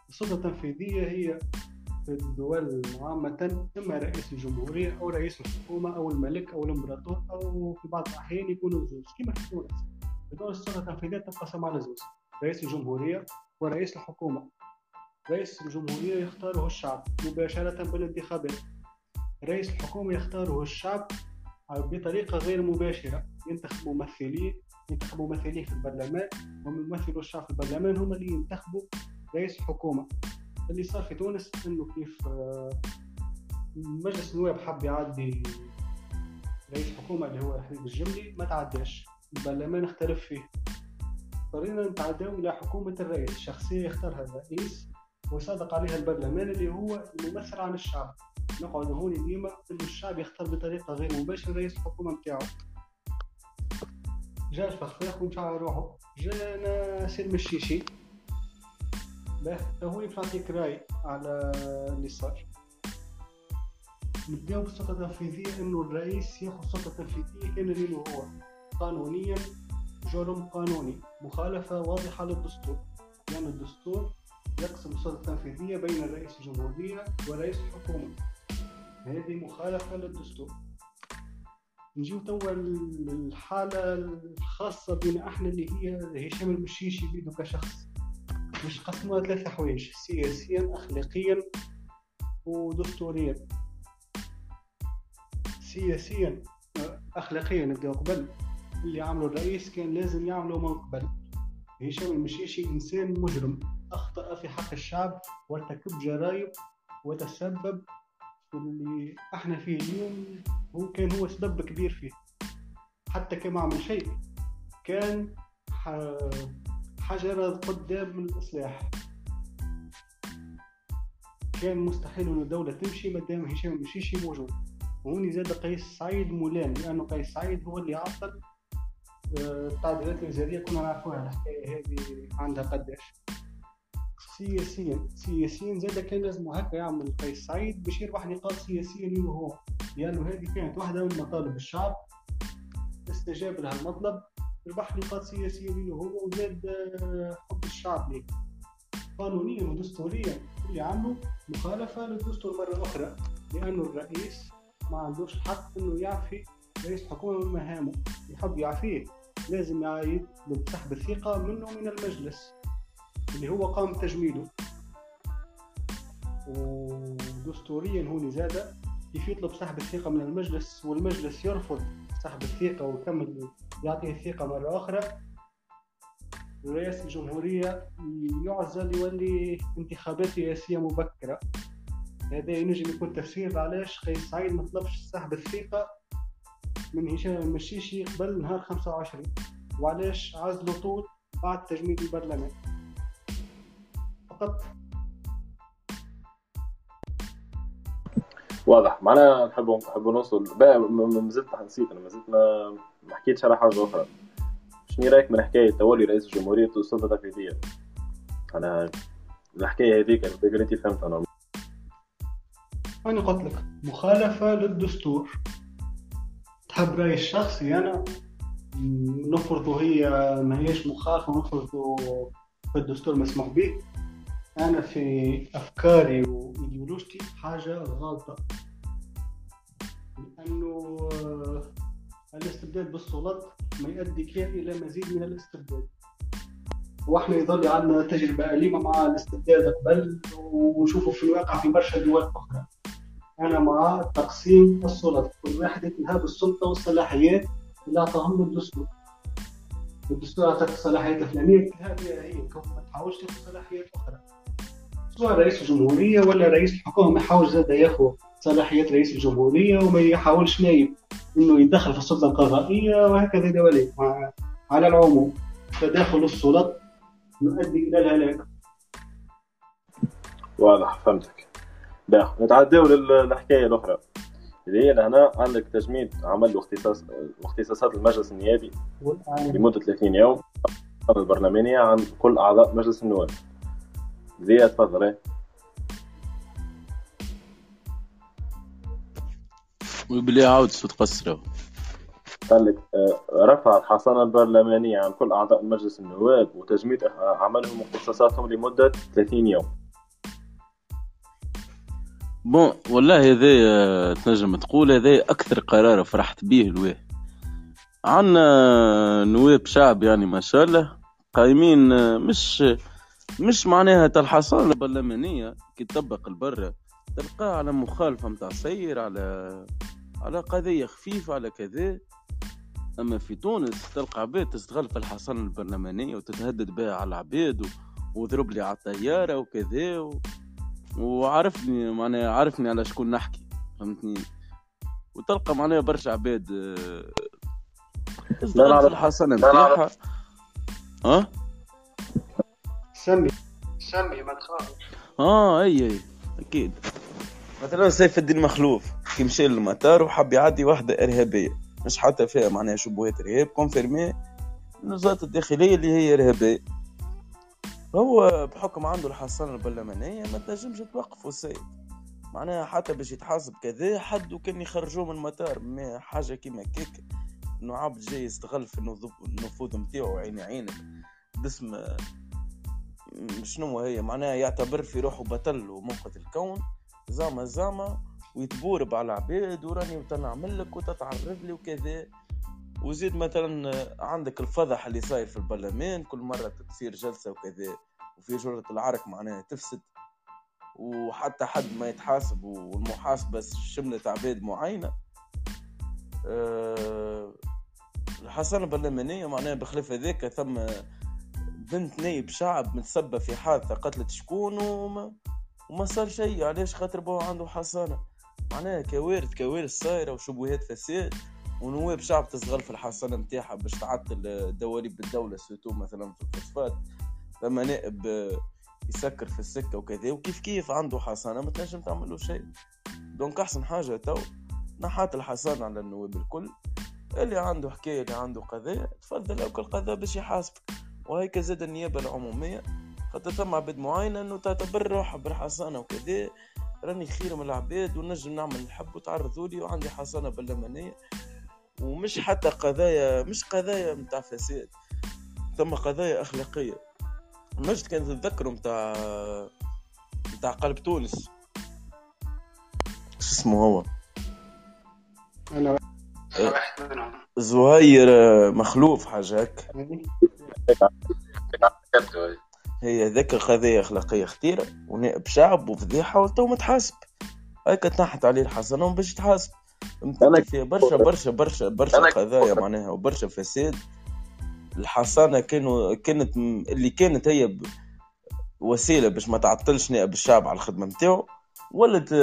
B: السلطة التنفيذية هي في الدول عامة إما رئيس الجمهورية أو رئيس الحكومة أو الملك أو الإمبراطور أو في بعض الأحيان يكونوا زوج كما في تونس في السلطة التنفيذية تنقسم على زوج رئيس الجمهورية ورئيس الحكومة. رئيس الجمهورية يختاره الشعب مباشرة بالانتخابات. رئيس الحكومة يختاره الشعب بطريقة غير مباشرة. ينتخب ممثلين ينتخب ممثلين في البرلمان وممثلو الشعب في البرلمان هم اللي ينتخبوا رئيس الحكومة اللي صار في تونس إنه كيف آه، مجلس النواب حب يعدي رئيس حكومة اللي هو حبيب الجملي ما تعداش البرلمان اختلف فيه. اضطرينا نتعداو إلى حكومة الرئيس شخصية يختارها الرئيس ويصادق عليها البرلمان اللي هو الممثل عن الشعب. نقعد هون ديما إنه الشعب يختار بطريقة غير مباشرة رئيس الحكومة متاعه جا الفخفاخ على روحه جانا سلم الشيشي باه هوني باش نعطيك رأي على اللي صار. نبداو بالسلطة التنفيذية إنه الرئيس ياخذ السلطة التنفيذية كان اللي هو. قانونيا جرم قانوني. مخالفة واضحة للدستور. لأن يعني الدستور يقسم السلطة التنفيذية بين رئيس الجمهورية ورئيس الحكومة. هذه مخالفة للدستور. نجيو توا الحالة الخاصة بنا أحنا اللي هي هشام المشيشي بيدو كشخص. مش قسموها ثلاثة حوايج سياسيا أخلاقيا ودستوريا. سياسيا أخلاقيا. نبدأو قبل. اللي عمله الرئيس كان لازم يعمله من قبل. هشام المشيشي إنسان مجرم. أخطأ في حق الشعب وارتكب جرائم وتسبب في اللي إحنا فيه اليوم. هو كان هو سبب كبير فيه. حتى كما عمل شيء. كان حجر قدام من الإصلاح. كان مستحيل أن الدولة تمشي ما دام هشام المشيشي موجود. وهوني زاد قيس سعيد ملام لأنه قيس سعيد هو اللي عطل التعديلات الوزارية كنا نعرفوها الحكاية هذه عندها قداش. سياسيا سياسيا زاد كان لازم هكا يعمل قيس سعيد باش يربح نقاط سياسيا له هو. لأنه هذه كانت واحدة من مطالب الشعب استجاب لها المطلب. سياسية له هو وزاد حب الشعب ليه قانونيا ودستوريا. اللي عمله مخالفة للدستور مرة أخرى لأنه الرئيس ما عندوش الحق إنه يعفي رئيس الحكومة من مهامه يحب يعفيه لازم يطلب سحب الثقة منه من المجلس اللي هو قام بتجميله ودستوريا هو زاد كيف يطلب سحب الثقة من المجلس والمجلس يرفض سحب الثقة ويكمل يعطيه الثقة مرة أخرى. رئيس الجمهورية يعزل يولي انتخابات رئاسية مبكرة. هذا ينجم يكون تفسير علاش قيس سعيد ما طلبش سحب الثقة من هشام المشيشي قبل نهار 25 وعلاش عزلوا طول بعد تجميد البرلمان. فقط
A: واضح. معنا نحب نحب نوصل. بقى ما زلت نسيت أنا ما زلت ما ما حكيتش على حاجة أخرى. شنو رأيك من حكاية تولي رئيس الجمهورية السلطه التنفيذيه أنا الحكاية هذيك أنت فهمت أنا
B: أنا قلت لك مخالفة للدستور. تحب رأيي الشخصي أنا؟ نفرض هي ما هيش مخالفة نفرض في الدستور مسموح به. أنا في أفكاري وايديولوجتي حاجة غلطة. لأنه الاستبداد بالسلطات ما يؤدي كان إلى مزيد من الاستبداد. وإحنا يظل عندنا تجربة أليمة مع الاستبداد قبل ونشوفه في الواقع في برشا دول أخرى أنا مع تقسيم السلطة كل واحد يتنهى بالسلطة والصلاحيات اللي أعطاهم الدستور. الدستور أعطاك الصلاحيات الفلانية هذه هي ما تحاولش تاخذ صلاحيات أخرى. سواء رئيس الجمهورية ولا رئيس الحكومة ما يحاول زاد ياخذ صلاحيات رئيس الجمهورية وما يحاولش نايب إنه يتدخل في السلطة القضائية وهكذا دواليك على العموم. تداخل السلط يؤدي إلى الهلاك.
A: واضح فهمتك. باه نتعداو للحكاية الأخرى. اللي هي لهنا عندك تجميد عمل واختصاص واختصاصات المجلس النيابي لمدة 30 يوم. البرلمانية عن كل أعضاء مجلس النواب. زي تفضل.
C: وبلي عاود تقصره
A: قال لك آه، رفع الحصانة البرلمانية عن كل أعضاء مجلس النواب وتجميد عملهم واختصاصاتهم لمدة 30 يوم.
C: بون والله هذا آه، تنجم تقول هذا أكثر قرار فرحت به الواه. عنا نواب شعب يعني ما شاء الله قايمين آه، مش مش معناها الحصانة البرلمانية كي تطبق البرة تلقاه على مخالفة متاع سير على على قضية خفيفة على كذا. أما في تونس تلقى عباد تستغل في الحصانة البرلمانية وتتهدد بها على العباد. وضرب لي على الطيارة وكذا و... وعرفني معناها عرفني على شكون نحكي فهمتني؟ وتلقى معناها برشا عباد آه، تستغل في الحصانة نتاعها. ها؟
B: سمي سمي ما تخافش.
C: آه أي أي أكيد. مثلا سيف الدين مخلوف كي مشى للمطار وحب يعدي واحدة إرهابية. مش حتى فيها معناها شبهات إرهاب confirmées وزارة الداخلية اللي هي إرهابية. هو بحكم عنده الحصانة البرلمانية ما تنجمش توقفه السيد معناها حتى باش يتحاسب كذا حد وكان يخرجوه من المطار. ما حاجة كيما كيك إنه عبد جاي يستغل في النفوذ نتاعو عيني عينك. باسم شنو هي؟ معناها يعتبر في روحه بطل ومنقذ الكون. زعما زعما ويتبورب على العباد وراني وتنعمل لك وتتعرض لي وكذا. وزيد مثلا عندك الفضح اللي صاير في البرلمان كل مرة تصير جلسة وكذا وفي جرة العرك معناها تفسد. وحتى حد ما يتحاسب والمحاسبة شملت عباد معينة. أه الحصانة البرلمانية معناها بخلاف هذاك ثم بنت نايب شعب متسبة في حادثة قتلت شكون وما, وما صار شيء علاش خاطر بو عنده حصانة. معناها كوارث كوارث صايرة وشبهات فساد ونواب شعب تستغل في الحصانة نتاعها باش تعطل دواليب الدولة surtout مثلا في الفوسفات. ثم نائب يسكر في السكة وكذا وكيف كيف عنده حصانة؟ ما تنجم تعمل له شيء. donc أحسن حاجة تو نحات الحصانة على النواب الكل. اللي عنده حكاية اللي عنده قضية تفضل OK القضاء باش يحاسبك. وهيك زاد النيابة العمومية. خاطر ثم عباد معينة انه تعتبر روحها بالحصانة وكذا. راني خير من العباد ونجم نعمل الحب وتعرضوا لي وعندي حصانة برلمانية. ومش حتى قضايا مش قضايا متاع فساد ثم قضايا أخلاقية. مجد كان تتذكروا متاع متاع قلب تونس. شو اسمه هو؟
B: أنا
C: زهير مخلوف حاجة هي ذاك قضية أخلاقية خطيرة ونائب شعب وفضيحة وتو متحاسب. هيك تنحت عليه الحسنة باش يتحاسب. أنا فيها برشا برشا برشا برشا قضايا معناها وبرشا فساد. الحصانة كانوا كانت اللي كانت هي وسيلة باش ما تعطلش نائب الشعب على الخدمة نتاعو. ولت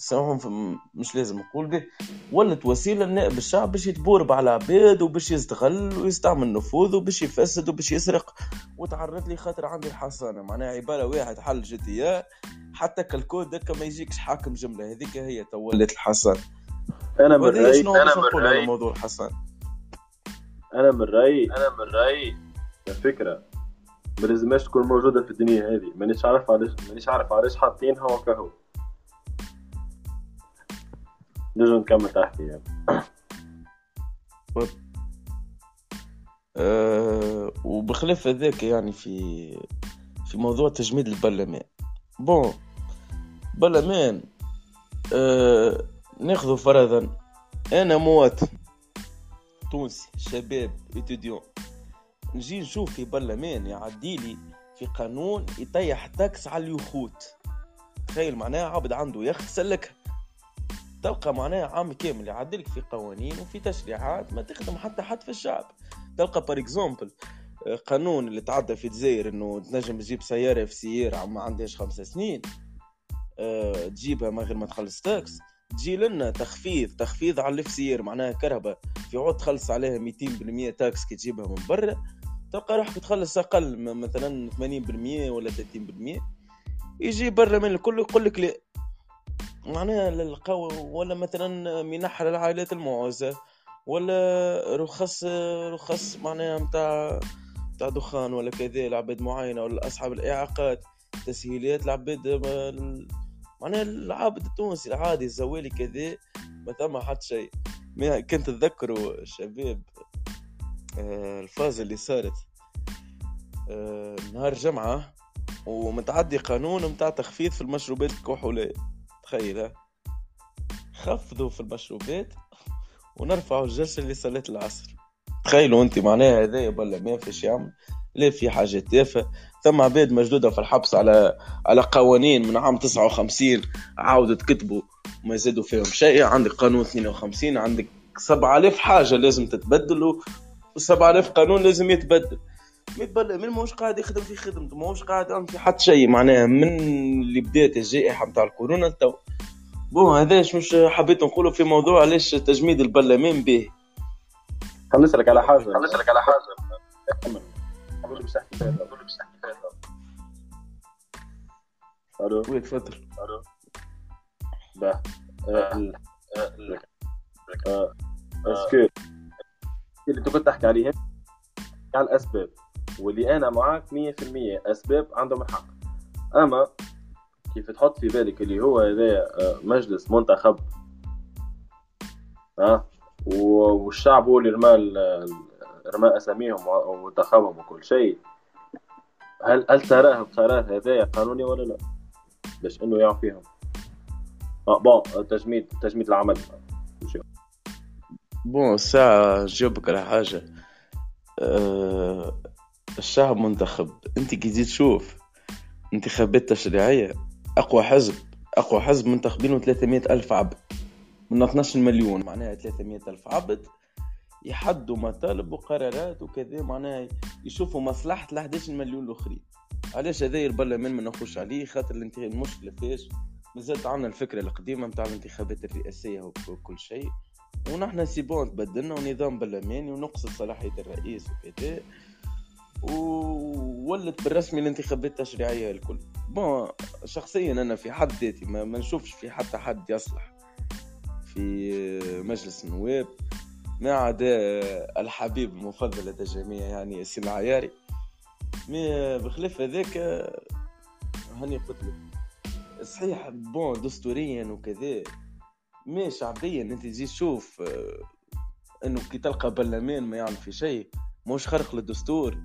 C: سواهم مش لازم نقول به. ولت وسيلة لنائب الشعب باش يتبورب على عباد وباش يستغل ويستعمل نفوذ وباش يفسد وباش يسرق. وتعرض لي خاطر عندي الحصانة. معناها عبارة واحد حل GTA حط هاك ال code هذاكا ما يجيكش حاكم جملة. هذيك هي تولت الحصانة.
A: أنا من رايي
C: أنا من رايي موضوع الحصانة؟
A: أنا من رايي أنا من رايي الفكرة ما لازمش تكون موجودة في الدنيا هذه. مانيش عارف علاش مانيش عارف علاش حاطينها وكهو نجم نكمل تحكي يعني.
C: أه وبخلاف هذاك يعني في في موضوع تجميد البرلمان. bon برلمان أه ناخذ فرضا. أنا مواطن تونسي شباب étudiant. نجي نشوف في برلمان يعديلي في قانون يطيح taxe على اليخوت. تخيل معناها عبد عنده يخت سلكها. تلقى معناها عام كامل يعدلك في قوانين وفي تشريعات ما تخدم حتى حد في الشعب. تلقى par exemple قانون اللي تعدى في الجزائر إنه تنجم تجيب سيارة في سياره ما عندهاش خمسة سنين أه تجيبها من غير ما تخلص taxe تجي لنا تخفيض تخفيض على ال FCR معناها كرهبة في عوض تخلص عليها 200% taxe كي تجيبها من برا تلقى روحك تخلص أقل مثلا 80% ولا 30% يجي برا من الكل يقول لك لا. معناها للقو ولا مثلا منح للعائلات المعوزة ولا رخص رخص معناها متاع متاع دخان ولا كذا لعباد معينة ولا أصحاب الإعاقات تسهيلات لعباد معناها العابد التونسي العادي الزوالي كذا ما ثم حتى شيء. كنت تذكروا شباب آه، الفاز اللي صارت آه، نهار جمعة ومتعدي قانون متاع تخفيض في المشروبات الكحولية. تخيل خفضوا في المشروبات ونرفعوا الجلسة صليت العصر. تخيلوا أنت معناها هذا بلا ما فيش يعمل. لا في حاجة تافهة. ثم عباد مجدودة في الحبس على على قوانين من عام 59 عاودوا تكتبوا. وما زادوا فيهم شيء. عندك قانون 52 عندك 7000 حاجة لازم تتبدل و7000 قانون لازم يتبدل. متبلى من ماهوش قاعد يخدم في خدمته ماهوش قاعد يعمل في حتى شيء معناها من اللي بدات الجائحة نتاع الكورونا تو bon هذاش مش حبيت نقوله في موضوع علاش تجميد البرلمان به
A: خليني نسألك على حاجة
D: خليني نسألك على
A: فيها allô
C: oui تفضل
D: ألو
A: باه آه،
D: آه،
A: آه، est-ce que اللي كنت تحكي عليهم على الاسباب واللي أنا معاك 100% أسباب عندهم الحق. أما كيف تحط في بالك اللي هو هذا مجلس منتخب و- والشعب هو اللي رمى رمى أساميهم وانتخبهم وكل شيء. هل هل تراه القرار هذا قانوني ولا لا؟ باش إنه يعفيهم آه بون تجميد تجميد العمل.
C: بون الساعة جاوبك على حاجة. أه الشعب منتخب. انت كي تجي تشوف انتخابات تشريعية أقوى حزب أقوى حزب منتخبينه 300 ألف عبد. من 12 مليون معناها 300 ألف عبد يحدوا مطالب وقرارات وكذا معناها يشوفوا مصلحة ال 11 مليون الأخرين. علاش هذا البرلمان ما نخش عليه؟ خاطر المشكلة فيش. مازالت عندنا الفكرة القديمة متاع الانتخابات الرئاسية وكل شيء. ونحن c'est bon تبدلنا ونظام برلماني ونقصد صلاحية الرئيس وكذا. وولت بالرسمي الانتخابات التشريعية الكل. bon شخصيا أنا في حد ذاتي ما, ما نشوفش في حتى حد يصلح في مجلس النواب. ما عدا الحبيب المفضل لدى الجميع يعني ياسين العياري. mais بخلاف هذاك هاني قلت لك صحيح bon دستوريا وكذا mais شعبيا أنت تجي تشوف آه، إنه كي تلقى برلمان ما يعمل في شيء موش خرق للدستور.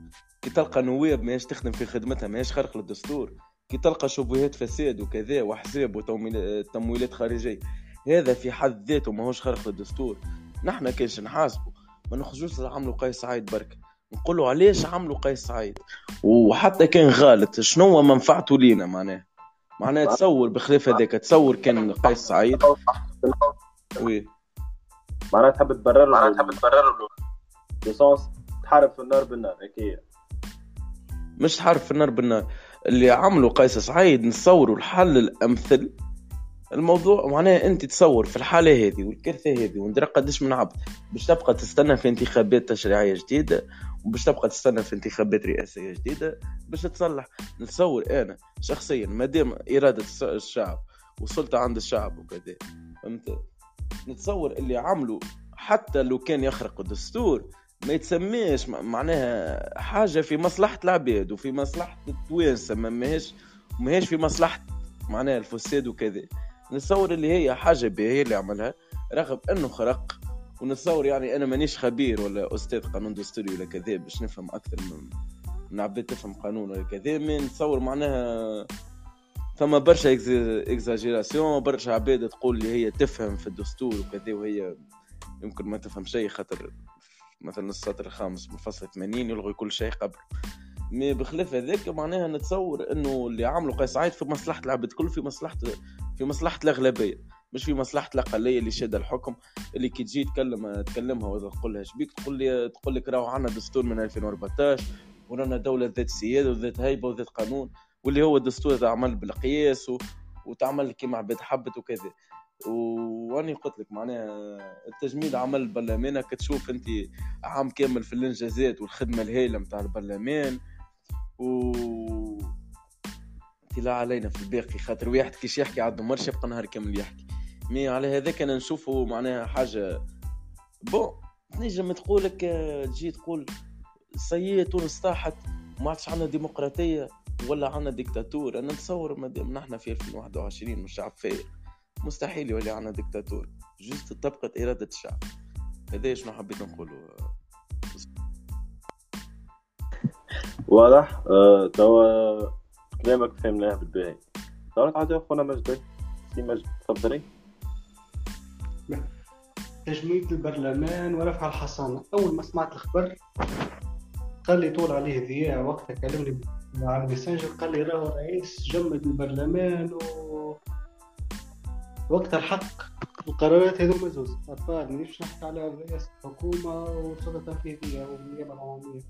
C: كي تلقى نواب ما تخدم في خدمتها ما خرق للدستور. كي تلقى شبهات فساد وكذا واحزاب وتمويلات خارجية هذا في حد ذاته ماهوش خرق للدستور. نحنا كاش نحاسبه ما نخرجوش عملوا قيس سعيد برك. نقولوا علاش عملوا قيس سعيد وحتى كان غلط شنو منفعته لينا معناه معناها تصور بخلاف هذاك تصور كان قيس سعيد وي.
A: معناها تحب تبرر
D: معناها
A: له
D: تحب تبرر له.
A: بسونس تحارب في النار بالنار هيك
C: مش في النار بالنار اللي عملوا قيس سعيد نصوروا الحل الأمثل. الموضوع معناها أنت تصور في الحالة هذه والكارثه هذه وندرى قداش من عبد. باش تبقى تستنى في انتخابات تشريعية جديدة وباش تبقى تستنى في انتخابات رئاسية جديدة باش تصلح. نتصور أنا شخصيا ما دام إرادة الشعب والسلطة عند الشعب وكذا فهمت؟ نتصور اللي عملوا حتى لو كان يخرق الدستور ما يتسميش معناها حاجة في مصلحة العباد وفي مصلحة التوانسة ما ماهيش ماهيش في مصلحة معناها الفساد وكذا. نتصور اللي هي حاجة باهيه هي اللي عملها رغم إنه خرق ونتصور يعني أنا مانيش خبير ولا أستاذ قانون دستوري ولا كذا باش نفهم أكثر من من عباد تفهم قانون ولا كذا mais نتصور معناها فما برشا exagération برشا عباد تقول اللي هي تفهم في الدستور وكذا وهي يمكن ما تفهم شيء خاطر مثلا السطر الخامس من فصل 80 يلغي كل شيء قبل. mais بخلاف هذاك معناها نتصور إنه اللي عملوا قيس سعيد في مصلحة العباد الكل في مصلحة في مصلحة الأغلبية مش في مصلحة الأقلية اللي شاد الحكم اللي كي تجي تكلم تكلمها ولا تقول لها شبيك تقول لي تقول لك راهو عندنا دستور من 2014 ورانا دولة ذات سيادة وذات هيبة وذات قانون واللي هو الدستور تعمل بالقياس و... وتعمل كيما عباد حبت وكذا. واني قلت لك معناها التجميد عمل البرلمان كتشوف انت عام كامل في الانجازات والخدمة الهائلة نتاع البرلمان. و لا علينا في الباقي خاطر واحد كيش يحكي عاد مرش يبقى نهار كامل يحكي. mais على هذاك أنا نشوفه معناها حاجة bon تنجم تقولك تجي تقول سيئة تونس طاحت ما عادش عندنا ديمقراطية ولا عندنا ديكتاتور. أنا نتصور مادام نحن في 2021 والشعب فايق مستحيل يولي عندنا ديكتاتور juste تبقى إرادة الشعب هذا شنو حبيت نقوله
A: واضح. آه، توا كلامك فهمناه بالباهي. توا تعدي أخونا مجدي. سي مجد تفضلي.
B: تجميد البرلمان ورفع الحصانة أول ما سمعت الخبر قال لي طول عليه ذياع وقتها كلمني على Messenger قال لي راهو الرئيس جمد البرلمان و وقتها الحق. القرارات هذوما زوز. أطفال مانيش نحكي على رئاسة الحكومة وسلطة التنفيذية والنيابة العمومية.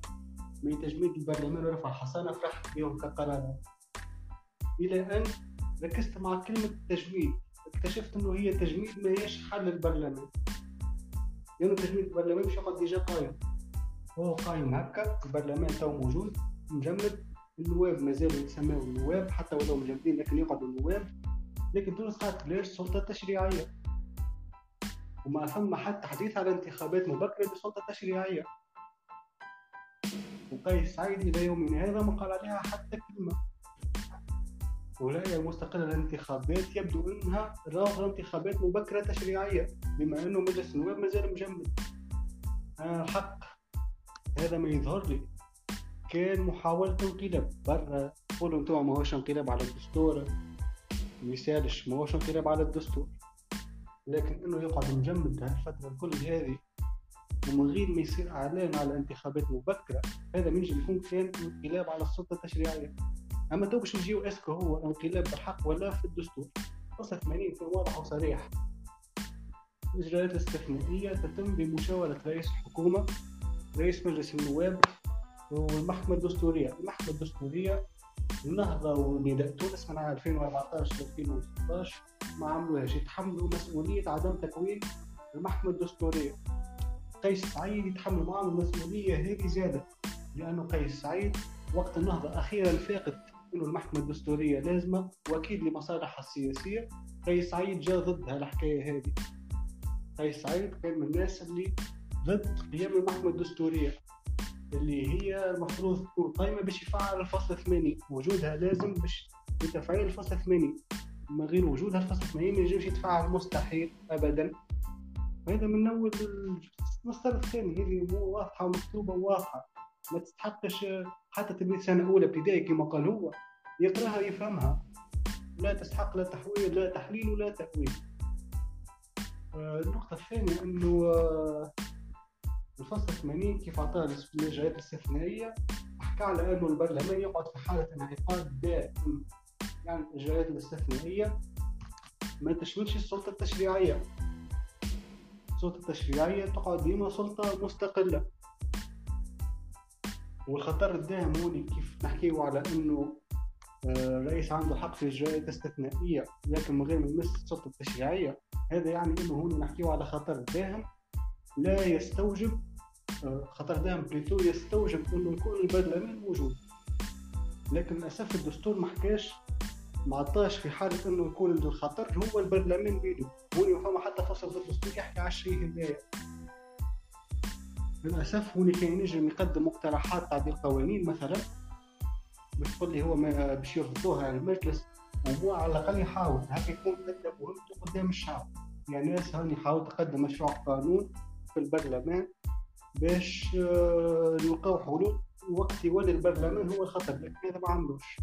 B: من تجميد البرلمان ورفع الحصانة فرحت بهم كقرارات إلى أن ركزت مع كلمة تجميد اكتشفت إنه هي تجميد ما هيش حل البرلمان لأنه تجميد البرلمان مش يقعد يجي قايم. هو قايم هكا البرلمان تو موجود مجمد. النواب ما زالوا يسموا النواب حتى ولو مجمدين لكن يقعدوا النواب. لكن تونس قالت بلاش سلطه تشريعيه وما ثم حتى حديث على انتخابات مبكرة بسلطه تشريعيه وقيس سعيد إلى يومنا هذا ما قال عليها حتى كلمة. ولاية المستقلة للانتخابات يبدو أنها رافضة انتخابات مبكرة تشريعية بما أنه مجلس النواب ما زال مجمد أنا الحق. هذا ما يظهر لي. كان محاولة انقلاب. برا. قولوا أنتم ما هوش انقلاب على الدستور. مثالش ما هوش انقلاب على الدستور. لكن إنه يقعد مجمد هالفترة الكل هذه ومن غير ما يصير إعلان على انتخابات مبكرة هذا من يكون كان انقلاب على السلطة التشريعية. أما تو باش نجيو est-ce que هو انقلاب بالحق ولا في الدستور فصل 80 كان واضح وصريح. الإجراءات الاستثنائية تتم بمشاورة رئيس الحكومة رئيس مجلس النواب والمحكمة الدستورية. المحكمة الدستورية النهضة ونداء تونس من 2014 ل 2016 ما عملوهاش. يتحملوا مسؤولية عدم تكوين المحكمة الدستورية. قيس سعيد يتحمل معهم المسؤولية هذه زيادة لأنه قيس سعيد وقت النهضة أخيرا فاقد انه المحكمة الدستورية لازمة وأكيد لمصالحها السياسية. قيس سعيد جاء ضد هالحكايه هذه. قيس سعيد كان من الناس اللي ضد قيام المحكمة الدستورية. اللي هي المفروض تكون قائمه باش يفعل الفصل 80 وجودها لازم باش لتفعيل الفصل 80 من غير وجودها الفصل 80 ما ينجمش يتفعل مستحيل ابدا. هذا من أول المسطره الثاني هذه واضحة ومكتوبة وواضحه ما تستحقش حتى تلميذ سنة أولى ابتدائي كما قال هو. يقراها يفهمها. لا تستحق لا تحويل لا تحليل ولا تأويل. آه، النقطة الثانية أنه آه، الفصل 80 كيف أعطاه الإجراءات الاستثنائية حكى على أنه البرلمان يقعد في حالة انعقاد دائم يعني الإجراءات الاستثنائية ما تشملش السلطة التشريعية. السلطة التشريعية تقعد ديما سلطة مستقلة. والخطر الدائم هو كيف نحكيه على أنه الرئيس آه، عنده حق في اجراءات استثنائيه لكن من غير ما يمس السلطة التشريعية هذا يعني أنه هون نحكيه على خطر داهم. لا يستوجب آه، خطر داهم بليتو يستوجب انه يكون البرلمان موجود لكن للأسف الدستور ما حكاش ما عطاش في حالة أنه يكون الخطر هو البرلمان بيدو هون فما حتى فصل في الدستور يحكي على الشيء هذايا. للأسف هون كان ينجم يقدم مقترحات تعديل قوانين مثلا باش تقول لي هو باش يربطوها على المجلس وهو على الأقل يحاول. هكا يكون قدم مهمته قدام الشعب. يعني ناس هاني يحاول تقدم مشروع قانون في البرلمان باش آه، نلقاو حلول. وقت يولي البرلمان هو الخطر لكن هذا ما عملوش.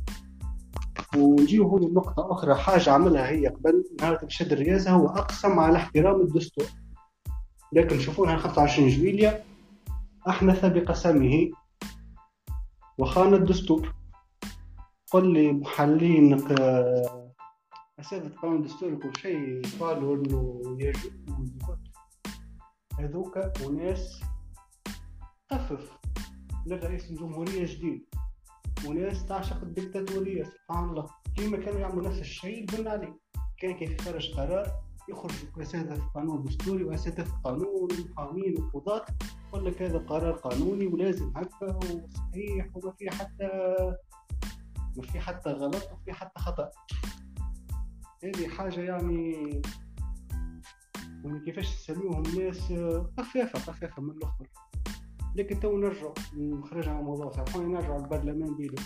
B: ونجيو هون نقطة أخرى حاجة عملها هي قبل نهار تشد الرئاسة هو أقسم على احترام الدستور. لكن شوفونا 25 جويليا أحنث بقسمه وخان الدستور. قل لي محلين ق- أساتذة القانون الدستوري كل شيء قالوا إنه يجوز هذوك وناس خفف للرئيس الجمهورية جديد وناس تعشق الدكتاتورية سبحان الله. كيما كانوا يعملوا نفس الشيء البن عليه كان كيف يخرج قرار يخرج أساتذة القانون الدستوري وأساتذة القانون ومحامين وقضاة. يقول لك هذا قرار قانوني ولازم هكا وصحيح وما في حتى ما في حتى غلط وما في حتى خطأ. هذه حاجة يعني يعني كيفاش تسميوهم ناس خفافة خفافة من الآخر. لكن تو نرجع نخرج على الموضوع. سامحوني نرجع البرلمان بيدو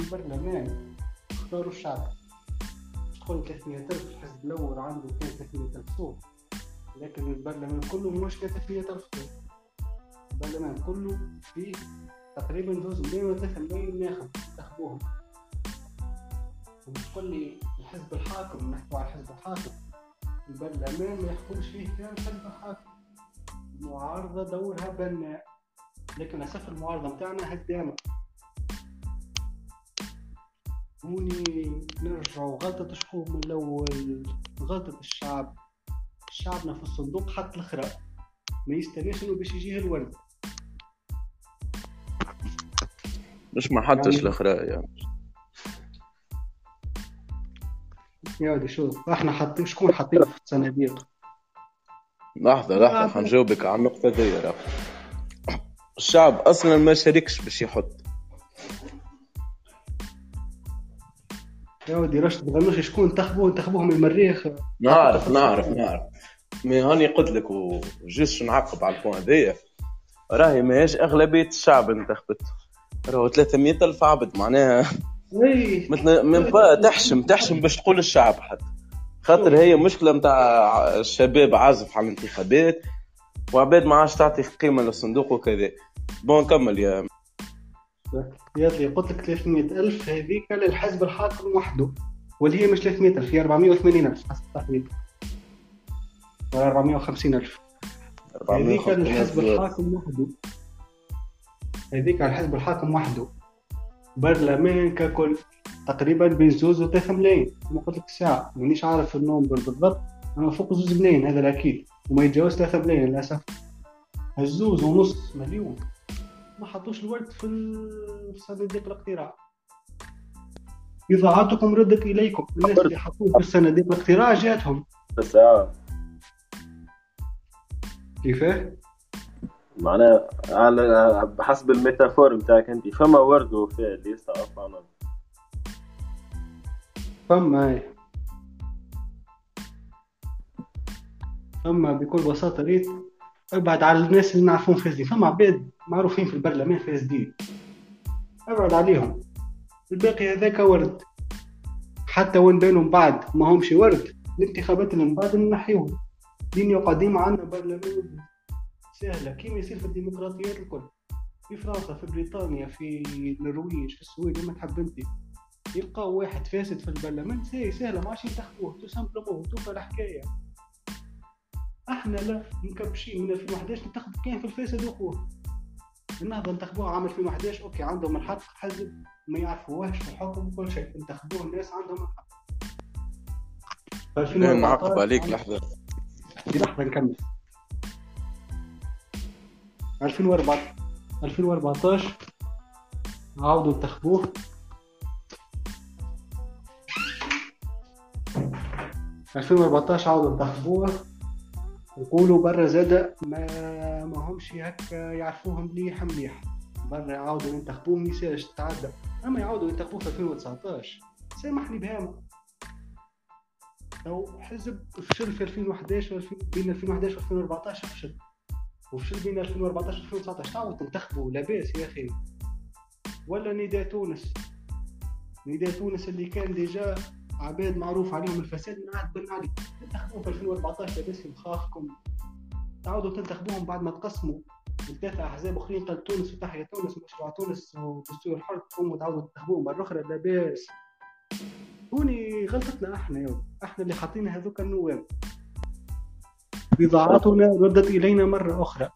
B: البرلمان اختاروا الشعب. تقول 300 ألف الحزب الأول عنده كان 300 ألف صوت لكن البرلمان كله مش كان 300 ألف صوت البرلمان كله فيه تقريبا جزء مليون ولا 3 ملايين ناخب انتخبوهم وتقول لي الحزب الحاكم نحكوا على الحزب الحاكم. البرلمان ما يحكمش فيه كان الحزب الحاكم المعارضة دورها بناء. لكن للأسف المعارضة متاعنا هدامة. هوني نرجعوا غلطة شكون من الأول غلطة الشعب. شعبنا في الصندوق حط الخرا. ما يستناش إنه باش يجيه الورد
C: مش ما حطش
B: يعني-
C: الاخراء يعني.
B: يا ولدي شوف إحنا حاطين شكون حاطين في الصناديق؟
C: لحظة لحظة. حنجاوبك على النقطة دي راه الشعب أصلا ما شاركش باش يحط.
B: يا ولدي رشد تغنوش شكون انتخبوه انتخبوهم المريخ.
C: نعرف نعرف نعرف. مي هاني قلت لك وجيش نعقب على البوان هذايا راهي ماهيش أغلبية الشعب انتخبت راهو 300 ألف عبد معناها. مثل من با تحشم تحشم باش تقول الشعب حتى. خاطر هي مشكلة متاع الشباب عازف على الانتخابات وعباد ما عادش تعطي قيمة للصندوق وكذا. بون كمل يا
B: يا قلت لك 300 ألف هذيك للحزب الحاكم وحده واللي هي مش 300 ألف هي 480 ألف. حسب التحديد ولا 450 ألف. هذيك للحزب الحاكم وحده. هذيك على الحزب الحاكم وحده. برلمان ككل تقريبا بين زوز وثلاثة ملايين. كما قلت لك الساعة مانيش عارف النومبر بالضبط. أما فوق زوز ملايين هذا الأكيد. وما يتجاوز ثلاثة ملايين للأسف. الزوز ونص مليون. ما حطوش الورد في صناديق الاقتراع. إضاعتكم ردت إليكم. الناس اللي حطوه في صناديق الاقتراع جاتهم.
A: بس آه.
B: كيفاه؟
A: معناها على بحسب الميتافور بتاعك انت. فما ورد وفاء يستعرف عنه
B: فما هاي فما بكل بساطة ريت ابعد على الناس اللي نعرفون فاسدين فما عباد معروفين في البرلمان فاسدين ابعد عليهم. الباقي هذاك ورد. حتى وين بينهم بعد ما همش ورد الانتخابات اللي من بعد نحيهم دنيا قديمة عندنا برلمان. سهلة. كيما يصير في الديمقراطيات الكل. في فرنسا في بريطانيا في النرويج في السويد وما تحب أنت. يلقاو واحد فاسد في البرلمان c'est سهلة. ما عادش ينتخبوه tout simplement توفى الحكاية أحنا لا مكبشين من 2011 ننتخب كان في الفاسد أخوة. النهضة انتخبوها عام 2011 OK عندهم الحق حزب. ما يعرفوهاش في الحكم وكل شيء. انتخبوه الناس عندهم الحق. في 2014
C: نعقب عليك لحظة.
B: في لحظة نكمل. 2014 2014 عاودوا انتخبوه. في 2014 عاودوا انتخبوه. ويقولوا برا زاد ما ما همش هكا يعرفوهم مليح مليح. برا عاودوا ينتخبوه message تعدى. أما يعاودوا ينتخبوه في 2019 سامحني بهامة لو حزب فشل في 2011 والفين- بين 2011 و 2014 فشل. وفشل بين 2014 و 2019 تعاود تنتخبوا لاباس يا أخي. ولا نداء تونس. نداء تونس اللي كان déjà عباد معروف عليهم الفساد من عهد بن علي تنتخبوهم في 2014 لاباس مخافكم تعاودوا تنتخبوهم بعد ما تقسموا. ثلاثة أحزاب أخرين قال تونس وتحيا تونس ومشروع تونس ودستور الحر تقوموا تعاودوا تنتخبوهم مرة أخرى لاباس. هوني غلطتنا إحنا يوم إحنا اللي حاطين هذوك النواب. بضاعتنا ردت إلينا مرة أخرى.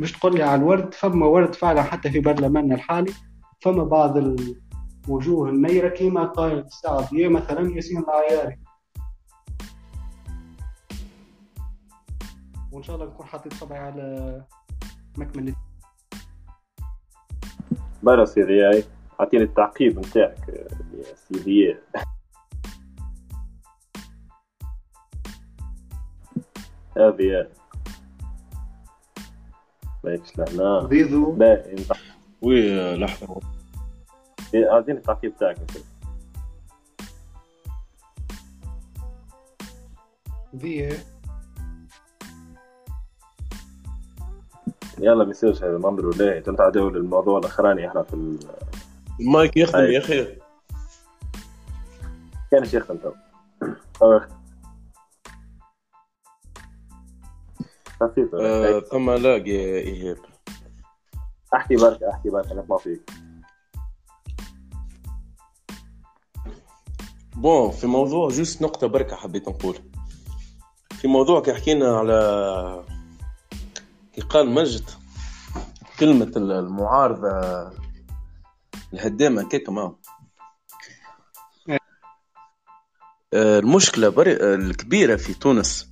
B: مش تقول لي على الورد فما ورد فعلا حتى في برلماننا الحالي فما بعض الوجوه النيرة كيما قائد السعودية مثلا ياسين العياري. وإن شاء الله نكون حاطين صبعي على مكمل.
A: برا سيدي اعطيني التعقيب نتاعك سيدي. هذه ماكش لهنا
B: بيضو.
A: باهي انت
C: وي لحظة.
A: أعطيني التعقيب تاعك. انت.
B: ذي
A: يلا ما يصيرش هذا منظر ولاهي تنتعدوا للموضوع الأخراني إحنا في ال...
C: المايك يخدم. يا أخي.
A: كان شيخ انت أو يخ- خفيف
C: آه، ثم لاقي إيهاب.
A: احكي برك احكي برك نسمع فيك.
C: bon في موضوع juste نقطة بركة حبيت نقول. في موضوع كي حكينا على كي قال مجد كلمة المعارضة الهدامة كيك ما آه، المشكلة بري... الكبيرة في تونس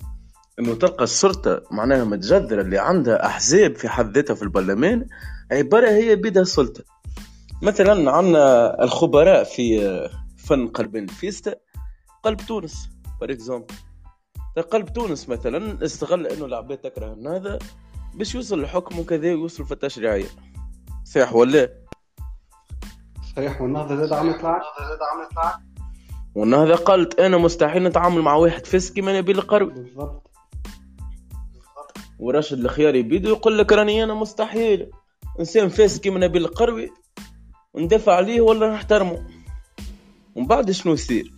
C: إنه تلقى السلطة معناها متجذرة اللي عندها أحزاب في حد ذاتها في البرلمان عبارة هي بيدها السلطة مثلا عندنا الخبراء في فن قلب ال veste قلب تونس par exemple قلب تونس مثلا استغل إنه العباد تكره هذا باش يوصل للحكم وكذا ويوصل في التشريعية. صحيح ولا
B: صحيح والنهضة زاد عملت العكس
C: والنهضة قالت أنا مستحيل نتعامل مع واحد فيس كيما نبيل القروي.
B: بالضبط.
C: وراشد الخياري بيدو يقول لك راني أنا مستحيل. انسان فاسد كيما نبيل القروي. وندافع عليه ولا نحترمه؟ ومن بعد شنو يصير؟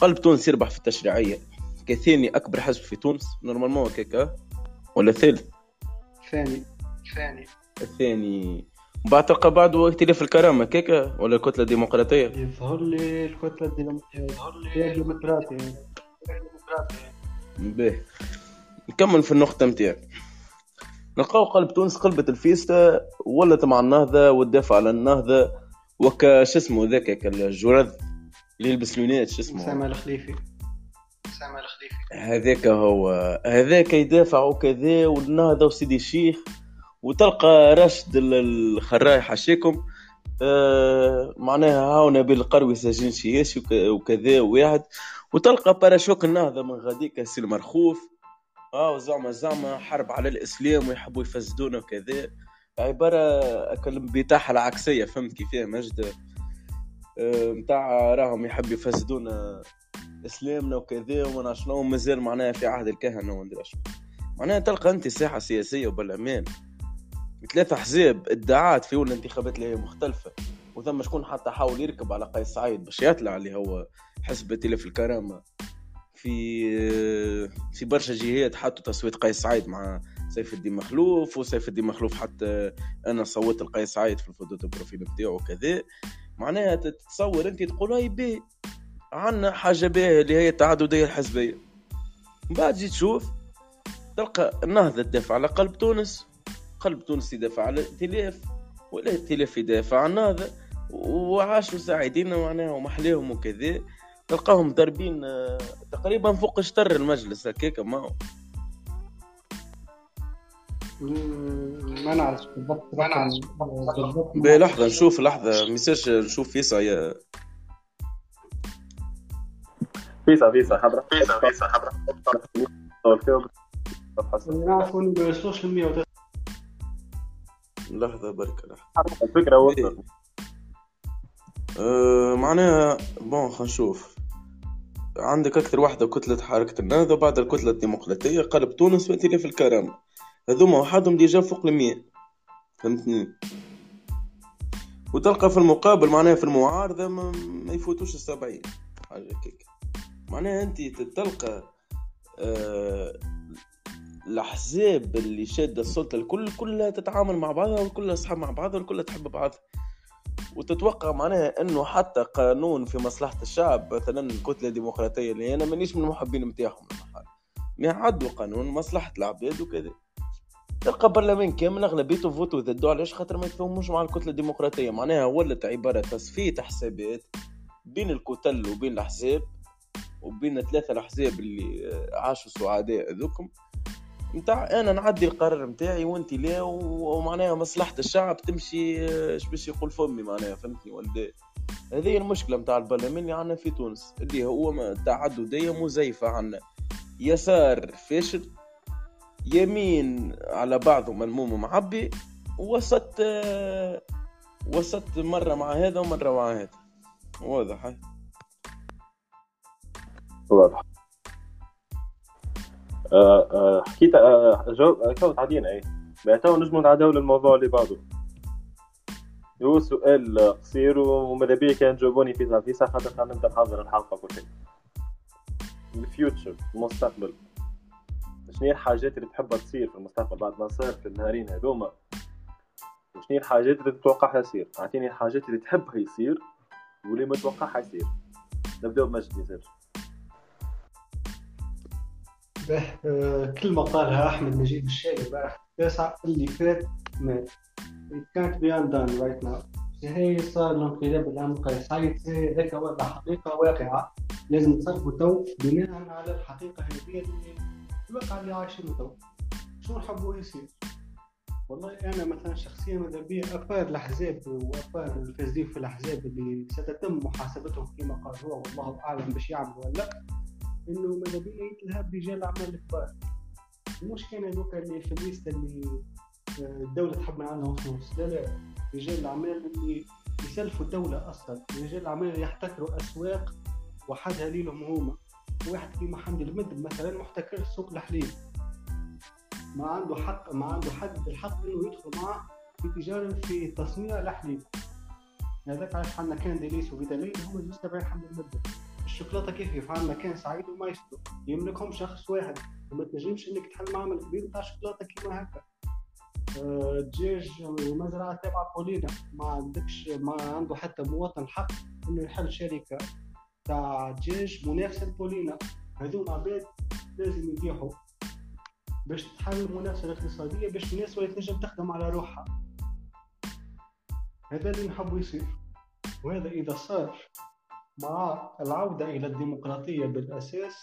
C: قلب تونس يربح في التشريعية. كثاني أكبر حزب في تونس. normalement هكاك ولا ثالث
B: ثاني. ثاني.
C: الثاني. بعد تلقى بعده ائتلاف الكرامة. هكاكا ولا الكتلة الديمقراطية؟
B: يظهر لي الكتلة الديمقراطية. يظهر الديمقراطية
C: باهي نكمل في النقطة متاعي نلقاو قلب تونس قلبت الفيستا ولت مع النهضة والدافع على النهضة. وكا شو اسمه ذاك الجرذ اللي يلبس لونات شو اسمه؟
B: سامع الخليفي. سامع الخليفي.
C: هذاك هو. هذاك يدافع وكذا والنهضة وسيدي الشيخ. وتلقى راشد ال- الخراي حاشيكم آه معناها هاو نبيل القروي سجين شياش وك- وكذا واحد. وتلقى باراشوك النهضة من غاديك سي المرخوف آه زعما زعما حرب على الإسلام ويحبوا يفسدونا وكذا. عبارة أكل بتاعها العكسية فهمت كيفاه مجد؟ آه، متاع راهم يحب يفسدونا إسلامنا وكذا وما شنو؟ مازال معناها في عهد الكهنة وما شنو. معناها تلقى أنت ساحة سياسية وبالامان ثلاثة احزاب ادعات في اول الانتخابات اللي هي مختلفة. وثم شكون حتى حاول يركب على قيس سعيد باش يطلع اللي هو حزب ائتلاف الكرامة. في في برشا جهات حطوا تصويت قيس سعيد مع سيف الدين مخلوف وسيف الدين مخلوف حتى أنا صوت لقيس سعيد في ال photo profil بتاعه وكذا. معناها تتصور أنت تقول هاي بيه عندنا حاجة باهية اللي هي التعدديه الحزبية. من بعد جيت تشوف تلقى النهضة تدافع على قلب تونس قلب تونس يدافع على الائتلاف والائتلاف يدافع عن النهضه وعاشوا سعيدين معناها ومحليهم وكذا. تلقاهم ضاربين آه، تقريبا فوق شطر المجلس هكاك ما هو.
B: ما نعرف بالضبط ما نعرف. بالضبط
C: باهي لحظة نشوف لحظة ما يصيرش نشوف فيسا يا.
A: فيسا فيسا حضرة.
D: فيسا فيسا حضرة.
B: نعرف انه ما يوصلوش ل 100
C: لحظة بركة لحظة.
A: الفكرة وصلت.
C: أه معناها bon خلينا نشوف. عندك أكثر واحدة كتلة حركة النهضة بعد الكتلة الديمقراطية؟ قلب تونس وائتلاف الكرامة هذوما وحدهم déjà فوق المية. فهمتني؟ وتلقى في المقابل معناها في المعارضة ما, ما يفوتوش السبعين. حاجة كيك معناها أنت تلقى أه الأحزاب اللي شادة السلطة الكل كلها تتعامل مع بعضها وكلها أصحاب مع بعضها والكلها تحب بعضها. وتتوقع معناها إنه حتى قانون في مصلحة الشعب مثلا الكتله الديمقراطيه اللي أنا مانيش من المحبين نتاعهم ما عدوا قانون مصلحة العباد وكذا. تلقى برلمان كامل اغلبيته فوتو ضده علاش؟ خاطر ما يتفاهموش مع الكتلة الديمقراطية. معناها ولت عبارة تصفية حسابات بين الكتل وبين الأحزاب وبين ثلاثة الأحزاب اللي عاشوا سعداء ذوكم نتاع أنا نعدي القرار نتاعي وانت لا ومعناها مصلحة الشعب تمشي اش باش يقول فمي معناها فهمتني ولا هذه المشكلة نتاع البرلمان اللي عندنا في تونس اللي هو تعدديه مزيفة عندنا. يسار فاشل يمين على بعضه ملموم ومعبي وسط وسط مرة مع هذا ومرة مع هذا. واضح؟
A: واضح. حكيت جاوب تو تعدينا اي بعد نجموا نتعداو للموضوع اللي بعده. هو سؤال قصير وماذا بيا كان تجاوبوني فيسا فيسا خاطر خلينا نبدأ نحضر الحلقة كل شيء. ال future المستقبل. شنو هي الحاجات اللي تحبها تصير في المستقبل بعد ما صار في النهارين هذوما؟ وشنو هي الحاجات اللي تتوقعها يصير؟ أعطيني الحاجات اللي تحبها يصير واللي متوقعها يصير. نبداو بمجد يسير
B: به آه، كلمة قالها أحمد نجيب الشابي البارح التاسع اللي فات مات It can't be undone right now. هي صار الانقلاب قيس هاي هيك وضع حقيقة واقعة. لازم نتصرفوا تو بناء على الحقيقة هذه اللي الواقع اللي عايشينه تو. شو نحبوا يصير والله أنا مثلا شخصيا ماذا بيا أفار الأحزاب وأفار الفاسدين في الأحزاب اللي ستتم محاسبتهم فيما قال هو والله أعلم باش يعملوا ولا لا. إنه ماذا بيا يتلهب رجال الأعمال الكبار. مش كان هذوك اللي في الليست اللي آه، الدولة تحب عنهم فلوس لا لا. رجال الأعمال اللي يسلفوا الدولة أصلا. رجال الأعمال اللي يحتكروا أسواق وحدها ليلهم هما. واحد كيما حمدي المدب مثلا محتكر سوق الحليب. ما عنده حق ما عنده حد الحق إنه يدخل معه في تجارة في تصنيع الحليب. هذاك علاش عندنا كان ديليس وفيتالين هما جوز تبعين حمدي المدب الشوكولاتة كيف كيف عندنا كان سعيد ومايسترو يملكهم شخص واحد. وما تنجمش إنك تحل معمل كبير بتاع شوكولاتة كيما هكا. آه، دجاج ومزرعه تابعه بولينا. ما عندكش ما عنده حتى مواطن حق إنه يحل شركة تاع دجاج منافسة لبولينا هذوما عباد لازم يبيعوا باش تحل المنافسه الاقتصادية باش الناس ولا تنجم تخدم على روحها. هذا اللي نحبه يصير. وهذا إذا صار مع العودة إلى الديمقراطية بالأساس.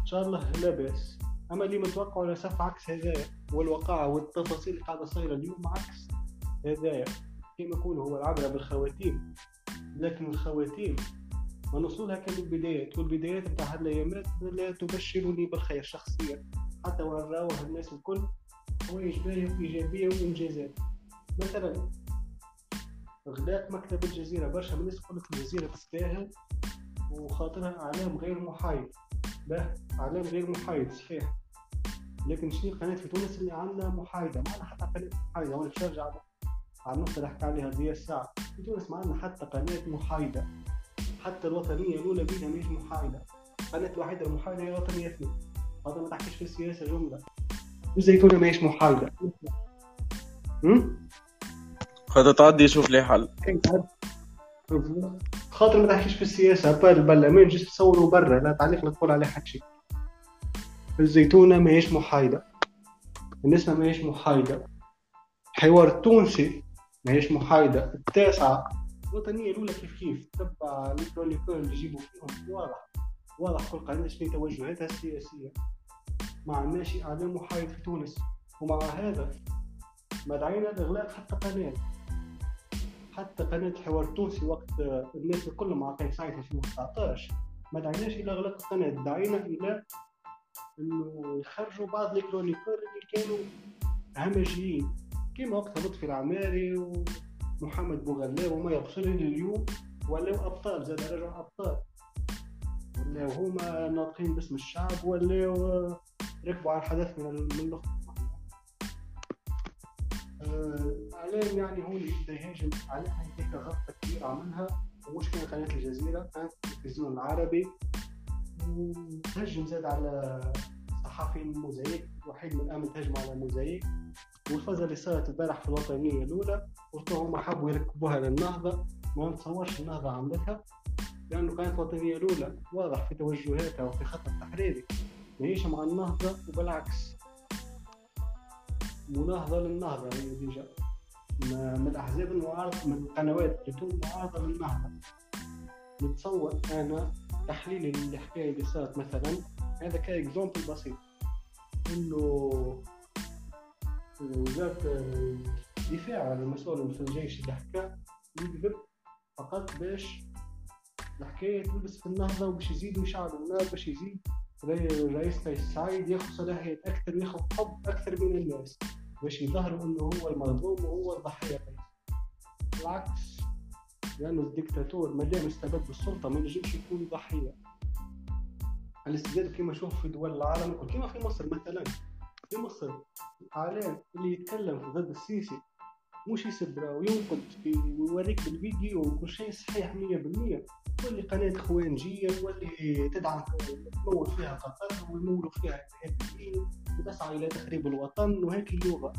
B: إن شاء الله لا بأس. أما اللي متوقع للأسف عكس هذايا والواقع والتفاصيل اللي قاعدة صايرة اليوم عكس هذايا كما يقولوا هو العبرة بالخواتيم. لكن الخواتيم ونوصلها كان البدايات والبدايات بتاع هاد الأيامات لا تبشرني بالخير شخصيا. حتى وين راوه الناس الكل حوايج باهية وإيجابية وإنجازات. مثلا غلاق مكتب الجزيرة برشا من الناس تقول لك الجزيرة تستاهل وخاطرها إعلام غير محايد. به إعلام غير محايد صحيح. لكن شنو القناة في تونس اللي عندنا محايدة؟ ما عندنا حتى قناة محايدة. وأنا نرجع على النقطة اللي حكى عليها ضياء الساعة. في تونس ما عندنا حتى قناة محايدة. حتى الوطنية الأولى بيها مش محايدة. القناة الوحيدة المحايدة هي الوطنية اثنين هذا ما تحكيش في السياسة جملة. الزيتونة ماهيش محايدة.
C: هذا تعدي يشوف لي حل.
B: خاطر ما تحكيش في السياسة. بار البرلمان جيت تصوروا برا لا تعليق لا تقول عليه حد شيء. الزيتونة ماهيش محايدة. النسمة ماهيش محايدة. الحوار التونسي ماهيش محايدة. التاسعة الوطنية الأولى كيف كيف؟ تبع اللي يجيبوا فيهم. واضح واضح كل قناة شنو توجهاتها السياسية. ما عندناش إعلام محايد في تونس. ومع هذا ما دعينا لإغلاق حتى قناة حتى قناة الحوار التونسي وقت الناس الكل مع قيس سعيد 2019 ما دعيناش إلى إغلاق القناة دعينا إلى إنه يخرجوا بعض الكرونيكور اللي كانوا همجيين. كيما وقت لطفي العماري ومحمد بوغلا وما يقصرني اليوم ولاو أبطال زاد رجعوا أبطال. ولاو هما ناطقين باسم الشعب ولاو ركبوا على الحدث من من اللقطة اعلام يعني هو اللي بده يهاجم عليها هيك غلطه كبيره عملها. ومشكله قناة الجزيرة قناه التلفزيون العربي. وتهجم زاد على صحفيين موزايك وحيد من الأمن تهجم على موزايك والفزه اللي صارت البارح في الوطنية الأولى قلت هم حبوا يركبوها للنهضه ما نتصورش النهضة عملتها. لأنه كانت الوطنية الأولى واضح في توجهاتها وفي خط التحريري ماهيش مع النهضة وبالعكس. مناهضة للنهضة هي ديجا من الأحزاب المعارضة من القنوات اللي تكون معارضة للنهضة نتصور أنا تحليل الحكاية اللي صارت مثلا هذا كإكزومبل بسيط. إنه وزارة الدفاع المسؤول في الجيش اللي حكى يكذب فقط باش الحكاية تلبس في النهضة وباش يزيدوا يشعلوا النار باش يزيد رئيس قيس سعيد ياخذ صلاحيات أكثر وياخذ حب أكثر بين الناس. باش يظهروا إنه هو المظلوم وهو الضحية. قيس بالعكس لأنه الدكتاتور ما دام استبد بالسلطة ما ينجمش يكون ضحية. الاستبداد كما نشوف في دول العالم كما في مصر مثلا. في مصر الإعلام اللي يتكلم ضد السيسي مش يسب راه وينقد ويوريك بالفيديو وكل شيء صحيح 100% واللي قناة اخوانجية واللي تدعم تمول فيها قطر ويمولوا فيها الارهابيين وتسعى إلى تخريب الوطن وهيك اللغة.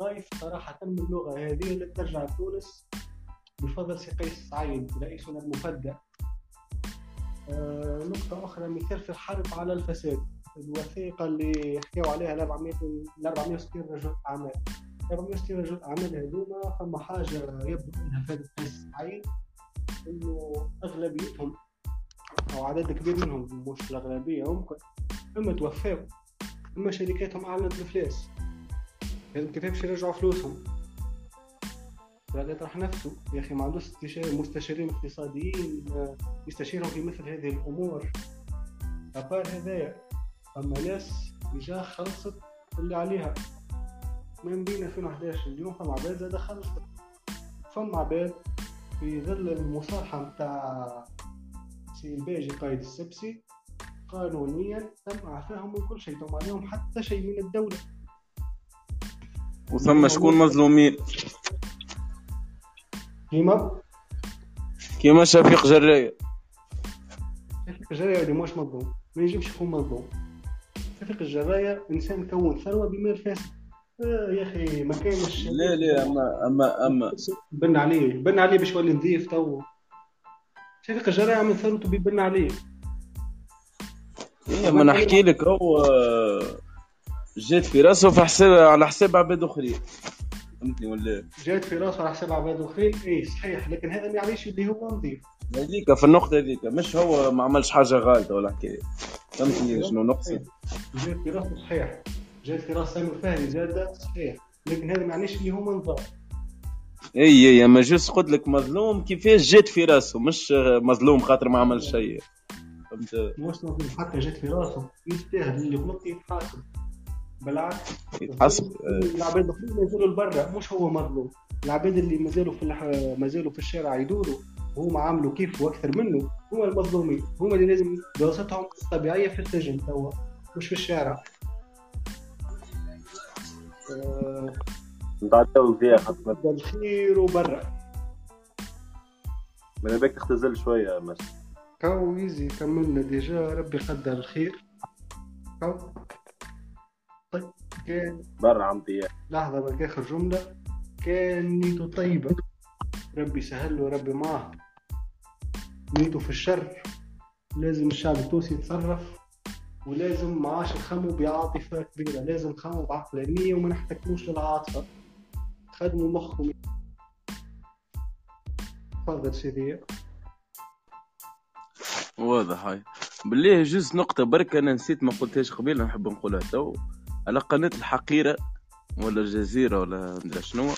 B: خايف صراحة من اللغة هذه اللي ترجع تونس. بفضل سي قيس سعيد رئيسنا المفدى. آه نقطة أخرى مثال في الحرب على الفساد. الوثيقة اللي حكاوا عليها ال 400 ال 460 رجل أعمال. 460 رجل أعمال هذوما فما حاجة يبدو أنها فاتت قيس سعيد إنه أغلبيتهم أو عدد كبير منهم مش الأغلبية ممكن إما توفاوا إما شركاتهم أعلنت الإفلاس لازم كيف باش يرجعوا فلوسهم؟ بعد يطرح نفسه. يا أخي ما عندوش مستشارين اقتصاديين يستشيرهم في مثل هذه الأمور. أبار هذايا. أما ناس جا خلصت اللي عليها. من بين 2011 اليوم فما عباد زاد خلصت فما عباد في ظل المصالحة متاع سي الباجي قائد السبسي قانونيا تم اعفائهم من كل شيء تم عليهم حتى شيء من الدولة.
C: وثم شكون مظلومين؟
B: كيما؟
C: كيما شفيق جراية
B: شفيق الجراية اللي مش مظلوم ما ينجمش يكون مظلوم. شفيق الجراية إنسان كون ثروة بمال فاسد يا أخي ما كانش
C: لا لا اما اما اما
B: بن عليه بن عليه باش يولي نظيف تو. شفيق الجراية عمل ثروته بيبن عليه
C: إيه ما نحكي لك هو جات في راسه في حساب على حساب عباد أخرين. فهمتني ولا؟
B: جات في راسه على حساب عباد أخرين. اي صحيح لكن هذا ما يعنيش اللي هو نظيف.
C: هذيك في النقطة هذيك مش هو ما عملش حاجة غلطة ولا حكاية. فهمتني شنو نقصد؟
B: جات في راسه صحيح. جات في راس سامي الفهري زاد صحيح. لكن هذا ما اللي هو نظام.
C: إي إي اما juste قلت لك مظلوم كيفاش جات في راسه مش مظلوم خاطر ما عمل شيء. فهمت؟
B: مش نظام حتى جات في راسه. يستاهل اللي غلط يتحاسب. بالعكس.
C: يتحسب
B: العباد الأخرين مازالوا لبرا مش هو مظلوم. العباد اللي مازالوا في. مازالوا في الشارع يدوروا وهم عاملوا كيف وأكثر منه هما المظلومين. هما اللي لازم بلاصتهم طبيعيه في السجن توا مش في الشارع. آه،
A: نتعداو فيها خاطر
B: الخير وبرا.
A: من بالك تختزل شوية مش
B: كاو easy كملنا déjà. ربي قدر الخير. كاو. طيب كان
A: برا عم
B: لحظة بقى آخر جملة. كان نيته طيبة. ربي سهل له ربي معاه. نيته في الشر. لازم الشعب التونسي يتصرف. ولازم معاش نخمو بعاطفة كبيرة. لازم نخمو بعقلانية وما نحتكموش للعاطفة. خدموا مخكم. تفضل سيدي.
C: واضح. هاي. بالله جزء نقطة برك أنا نسيت ما قلتهاش قبيل نحب نقولها تو. على قناة الحقيرة ولا الجزيرة ولا مدري شنو.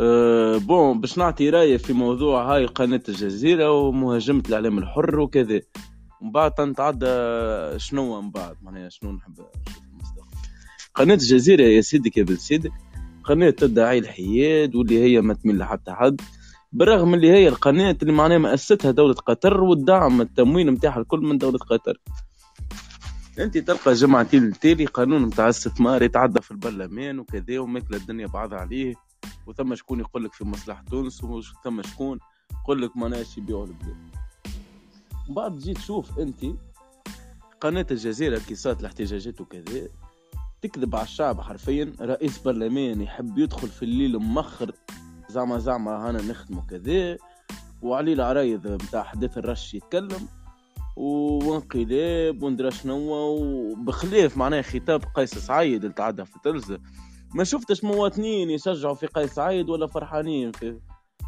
C: أه بون باش نعطي راية في موضوع هاي قناة الجزيرة ومهاجمة الإعلام الحر وكذا. ومن بعد تنتعدى شنو من بعد؟ معناها شنو نحب نشوف المستقبل؟ قناة الجزيرة يا سيدك يا بن سيدك قناة تدعي الحياد واللي هي ما تميل لحتى حد. بالرغم اللي هي القناة اللي معناها مؤسستها دولة قطر والدعم التموين نتاعها الكل من دولة قطر. أنت تلقى جمعتين التالي قانون نتاع استثمار يتعدى في البرلمان وكذا وماكلة الدنيا بعضها عليه. وثم شكون يقول لك في مصلحة تونس وثم شكون يقول لك معناش يبيعوا البلاد بعد تجي تشوف انت قناة الجزيرة كي صارت الاحتجاجات وكذا تكذب على الشعب حرفيا رئيس برلمان يحب يدخل في الليل مخر زعما زعما هانا نخدموا كذا وعلي العرايض بتاع حديث الرش يتكلم وانقلاب وندرى شنو وبخلاف معناها خطاب قيس سعيد اللي تعدى في تلزة ما شفتش مواطنين يشجعوا في قيس سعيد ولا فرحانين في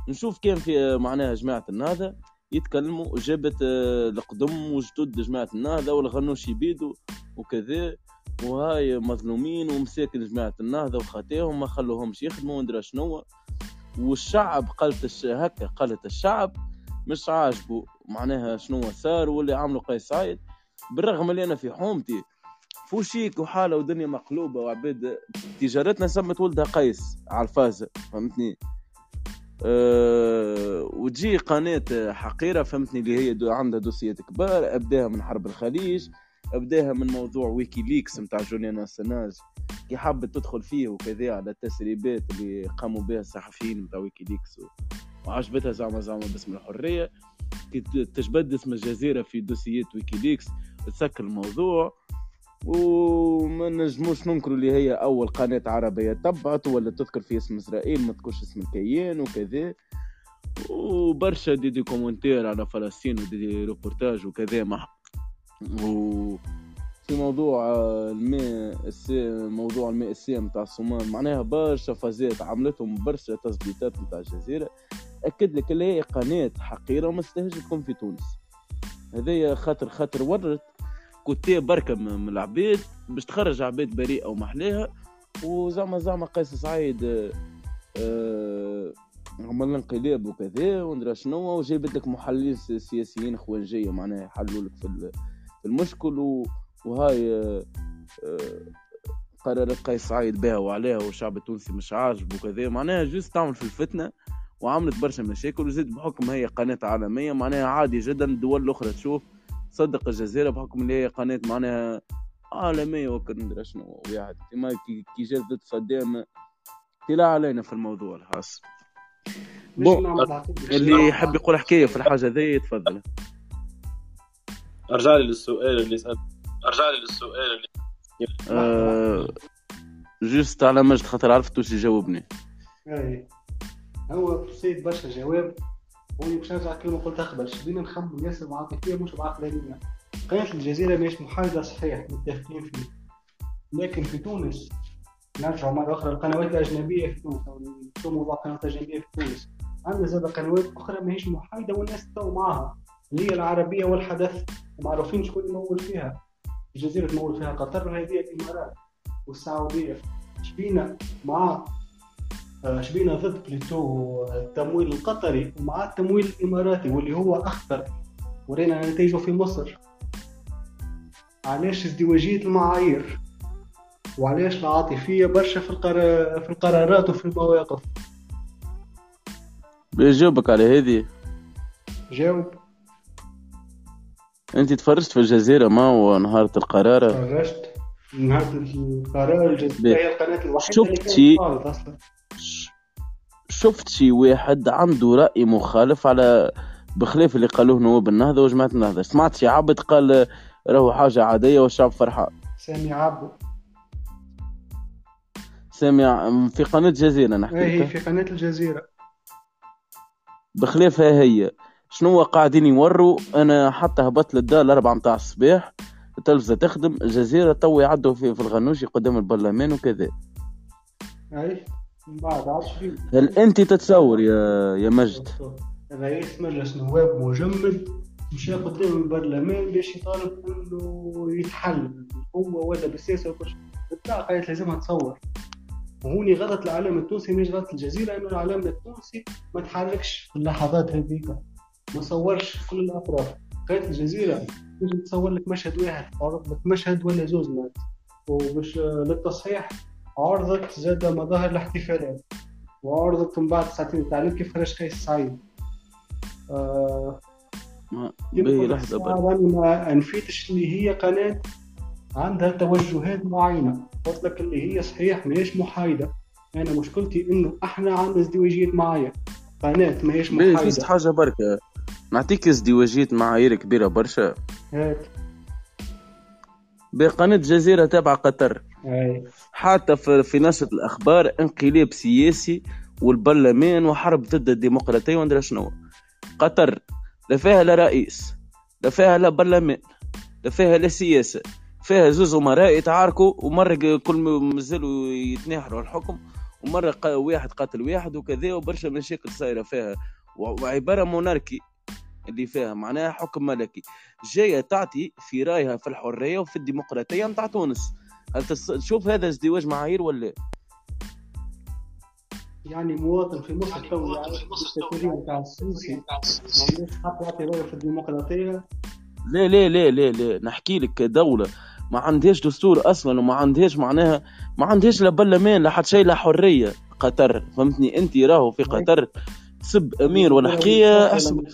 C: نشوف كان في معناها جماعة النهضة. يتكلموا جابت آه، القدم وجدد جماعة النهضة والغنوش يبيدوا وكذا وهاي مظلومين ومساكن جماعة النهضة وخاتيهم ما خلوهمش يخدموا وندرى شنو والشعب قالت الش... هكا قالت الشعب مش عاجبه معناها شنو صار واللي عملوا قيس سعيد بالرغم اللي أنا في حومتي فوشيك وحالة ودنيا مقلوبة وعباد جارتنا سمت ولدها قيس على الفازه فهمتني؟ أه وتجي قناة حقيرة فهمتني اللي هي دو عندها دوسيات كبار أبداها من حرب الخليج أبداها من موضوع ويكي ليكس متاع جوليان اسانج كي حبت تدخل فيه وكذا على التسريبات اللي قاموا بها الصحفيين متاع ويكي ليكس. وعجبتها زعما زعما باسم الحرية كي تجبد اسم الجزيرة في دوسيات ويكي ليكس تسكر الموضوع وما نجموش ننكروا اللي هي أول قناة عربية تبعت ولا تذكر في اسم إسرائيل ما تذكرش اسم الكيان وكذا. وبرشا des, des commentaires على فلسطين و des des reportages وكذا مع و في موضوع آه، الماء السي... موضوع الماء السام نتاع الصومال معناها برشا فازات عملتهم برشا تثبيتات نتاع الجزيرة. أكد لك اللي هي قناة حقيرة تستاهلش تكون في تونس. هذايا خاطر خاطر ورت كتاب بركة من العباد باش تخرج عباد بريئة ومحلاها وزعما زعما قيس سعيد آه، آه، عمل انقلاب وكذا وندرى شنو وجابت لك محللين سياسيين خوانجية معناها يحلوا لك في ال- في المشكل وهاي آه، قرارات قيس سعيد بها وعليها والشعب التونسي مش عاجب وكذا. معناها juste تعمل في الفتنة وعملت برشا مشاكل وزيد بحكم هي قناة عالمية معناها عادي جدا الدول الأخرى تشوف تصدق الجزيرة بحكم اللي هي قناة معناها عالمية وكل ندري شنو وياحد كيما كي ضد صدام طلع علينا في الموضوع الخاص بون،
B: عقيدة.
C: اللي يحب يقول حكاية في الحاجة ذي يتفضل
A: أرجع لي للسؤال اللي سألت أرجع لي للسؤال اللي
C: آه juste على مجد خاطر عرفت واش يجاوبني.
B: اي هو بسيط برشا جواب باش نرجع كلمة قلتها قبل شبينا نخمم ياسر بعاطفية مش بعقلانية قناة الجزيرة مش محايدة صحيح متفقين فيه لكن في تونس نرجع مرة أخرى القنوات الأجنبية في تونس شو موضوع قنوات أجنبية في تونس. عندنا زاد قنوات أخرى ماهيش محايدة والناس تو معاها اللي هي العربية والحدث معروفين شكون يمول فيها. الجزيرة تمول فيها قطر وهذه الإمارات والسعودية. شبينا مع شبينا ضد بليتو التمويل القطري ومع التمويل الإماراتي واللي هو أخطر. ورينا نتائجه في مصر. علاش ازدواجية المعايير؟ وعلاش العاطفية برشا في القرار في القرارات وفي المواقف؟
C: بيجاوبك على هذه.
B: جاوب.
C: أنت تفرجت في الجزيرة ما هو نهارة القرارة
B: فرجت نهار القرار الجزيرة
C: بيه.
B: هي القناة الوحيدة
C: شفت
B: اللي كانت
C: شي؟ أصلا. شفت شي واحد عنده رأي مخالف على بخلاف اللي قالوه نواب النهضة وجماعة النهضة سمعت شي عبد قال راهو حاجة عادية والشعب فرحان.
B: سامي عبو
C: سامع في قناة جزيرة
B: إيه
C: نحكي
B: هي
C: لك.
B: في قناة الجزيرة.
C: بخلافها هي. شنو قاعدين يوروا؟ أنا حتى هبطت للدار الأربعة متاع الصباح. التلفزة تخدم الجزيرة تو يعدوا في, في الغنوشي قدام البرلمان وكذا.
B: أي. من بعد فيه
C: هل أنت تتصور يا يا مجد؟
B: رئيس مجلس نواب مجمد مشى قدام البرلمان باش يطالب إنه يتحل. هو ولا بالسياسة وكل شيء. بالطبع قالت لازمها تصور وهوني غلط العالم التونسي مش غلط الجزيرة انه العالم التونسي ما تحركش في اللحظات هذيك. ما صورش كل الأطراف. قالت الجزيرة تنجم تصور لك مشهد واحد مشهد ولا زوز مات. وباش للتصحيح عرضت زاد مظاهر الاحتفالات وعرضت من بعد ساعتين التعليم كيف خرج قيس سعيد آه
C: لحظة
B: ما نفيتش اللي هي قناة عندها توجهات معينة. قلت لك اللي هي صحيح ماهيش محايدة. أنا مشكلتي إنه إحنا عندنا ازدواجية معايا. قناة ماهيش محايدة.
C: فيست حاجة بركة نعطيك ازدواجية معايير كبيرة برشا.
B: هات.
C: بقناة جزيرة تابعة قطر. حتى في, نشرة الأخبار انقلاب سياسي والبرلمان وحرب ضد الديمقراطية وندرى شنو. قطر لا فيها لا رئيس لا فيها لا برلمان لا فيها لا سياسة فيها زوز امراء يتعاركوا ومرة كل ما مازالوا يتناحروا الحكم ومرة قا- واحد قاتل واحد وكذا وبرشا مشاكل صايرة فيها. و- وعبارة موناركي اللي فيها معناها حكم ملكي. جاية تعطي في رأيها في الحرية وفي الديمقراطية نتاع تونس. هل تس- تشوف هذا ازدواج معايير ولا لا؟
B: يعني مواطن في مصر تو الدستورية نتاع السيسي حق يعطي رأيه في الديمقراطية.
C: لا لا لا لا لا. نحكي لك كدولة ما عندهاش دستور أصلا وما عندهاش معناها ما عندهاش لا برلمان لا حتى شيء لا حرية. قطر فهمتني؟ أنت راهو في قطر. تسب أمير ولا احسب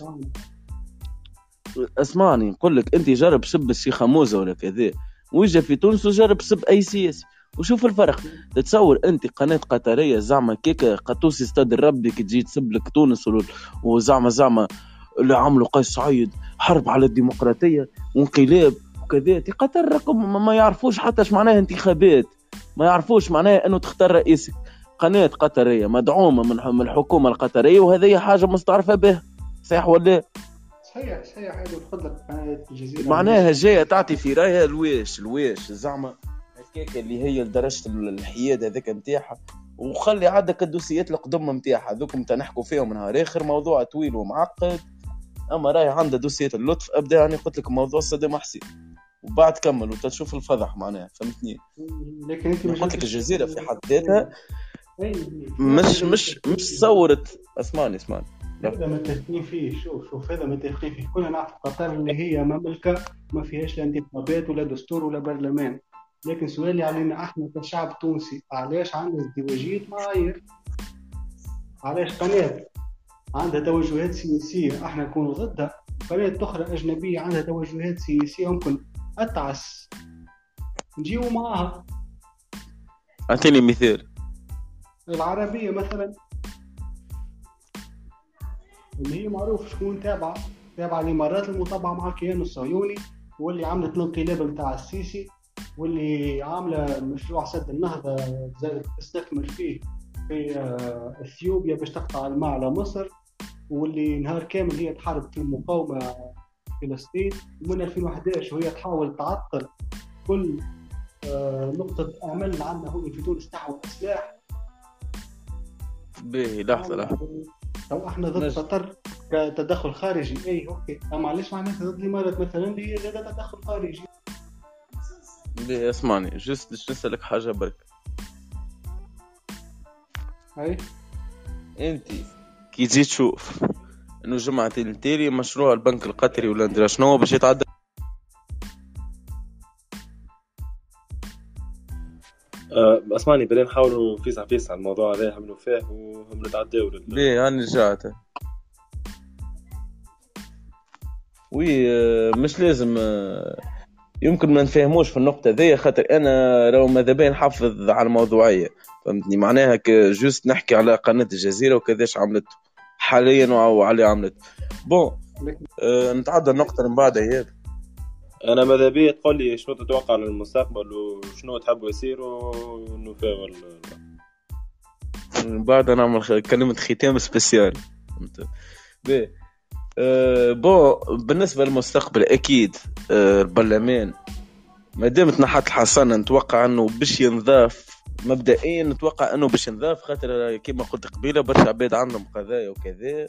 C: أسمعني. نقول لك أنت جرب سب الشيخ موزة ولا كذا. ويجا في تونس وجرب سب أي سياسي. وشوف الفرق. تتصور أنت قناة قطرية زعما كيكا قطوسي استاد الربي كي تجي تسب لك تونس وزعما زعما اللي عملوا قيس سعيد حرب على الديمقراطية وانقلاب وكذا. قطر ما- يعرفوش حتى إيش معناها انتخابات. ما يعرفوش معناها انه تختار رئيسك. قناة قطرية مدعومة من من الحكومة القطرية وهذه حاجة مستعرفة بها. صحيح ولا؟
B: صحيح صحيح. هذا لك قناة الجزيرة.
C: معناها جاية تعطي في رايها الواش الواش زعما هكاك اللي هي لدرجة الحياد هذاك نتاعها وخلي عندك الدوسيات القدم نتاعها ذوك نتا نحكوا فيهم نهار. آخر موضوع طويل ومعقد. أما راهي عندها دوسيات اللطف ابدا يعني قلت لك موضوع صدام حسين وبعد كمل وتشوف الفضح معناها فهمتني؟
B: لكن أنت
C: قلت لك الجزيرة في حد ذاتها. مش مش مش صورت. أسمعني أسمعني.
B: هذا متفقين فيه شوف شوف هذا متفقين فيه. كلنا نعرف قطر اللي هي مملكة ما فيهاش لا انتخابات ولا دستور ولا برلمان. لكن سؤالي علينا إحنا كشعب تونسي علاش عندنا ازدواجية معايير؟ علاش قناة؟ عندها توجهات سياسية. إحنا نكونوا ضدها قناة أخرى أجنبية عندها توجهات سياسية ممكن أتعس. نجيو معاها.
C: أعطيني مثال.
B: العربية مثلا. اللي هي معروف شكون تابعة تابعة الإمارات المطبعة مع الكيان الصهيوني واللي عملت الانقلاب نتاع السيسي واللي عاملة مشروع سد النهضة زادت تستثمر فيه في آه، إثيوبيا باش تقطع الماء على مصر واللي نهار كامل هي تحارب في المقاومة في فلسطين. ومن 2011 وهي تحاول تعطل كل آه، نقطة أمل عندنا هنا في تونس تحوي سلاح
C: باهي لحظة لحظة.
B: لو إحنا ضد. قطر كتدخل خارجي. اي okay. اما علاش معناتها ضد الإمارات مثلا اللي هي زاد تدخل خارجي.
C: باهي اسمعني. juste باش نسألك حاجة برك؟
B: أي؟
C: أنت كي تجي تشوف إنه جمعتين التالي مشروع البنك القطري ولا ندري شنو باش يتعدى
A: أسمعني بلا نحاولوا نفيس عفيس على الموضوع هذا عملوا فيه وهم نتعداو
C: ليه؟ أنا رجعت oui آه، مش لازم آه، يمكن ما نفهموش في النقطة ذي خاطر أنا لو ماذا بين نحافظ على الموضوعية. فهمتني؟ معناها juste نحكي على قناة الجزيرة وكيفاش عملت حاليا وعلاش عملت.
B: bon
C: أه نتعدى النقطة اللي من بعدها يا
A: أنا ماذا بيا تقول لي شنو تتوقع للمستقبل وشنو تحب يصير ونفاهم
C: من بعد خ- كلمة ختام spécial. بي أه bon بالنسبة للمستقبل أكيد أه البرلمان ما دام تنحت الحصانة نتوقع أنه باش ينضاف مبدئيا نتوقع أنه باش ينضاف خاطر كما قلت قبيلة برشا عباد عندهم قضايا وكذا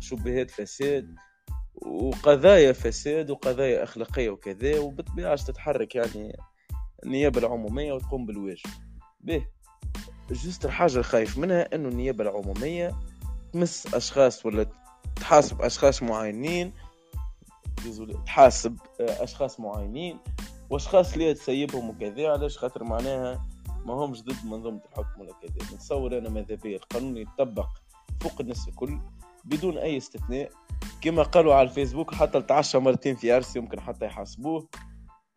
C: شبهات فساد. وقضايا فساد وقضايا أخلاقية وكذا وبالطبيعة باش تتحرك يعني النيابة العمومية وتقوم بالواجب. به جست الحاجة الخايف منها إنه النيابة العمومية تمس أشخاص ولا تحاسب أشخاص معينين تحاسب آه، أشخاص معينين وأشخاص اللي تسيبهم وكذا علاش؟ خاطر معناها ما همش ضد منظومة الحكم ولا كذا. نتصور أنا ماذا بيا؟ القانون يطبق فوق الناس الكل. بدون أي استثناء كما قالوا على الفيسبوك حتى التعشى مرتين في عرسي يمكن حتى يحاسبوه.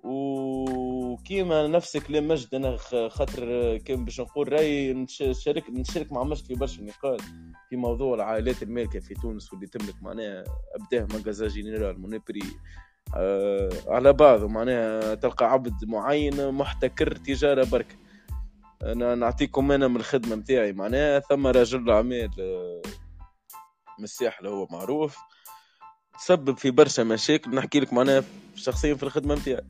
C: وكيما نفس كلام مجد أنا خاطر كان باش نقول راي نش- شارك نشارك مع مجد في برشا نقاط في موضوع العائلات المالكة في تونس واللي تملك معناها ابداه مجازا généralement بري. آه على بعضه معناها تلقى عبد معين محتكر تجارة برك أنا نعطيكم أنا من الخدمة متاعي معناها ثم رجل اعمال آه، من الساحل هو معروف. تسبب في برشا مشاكل. نحكي لك معناها شخصيا في الخدمة نتاعي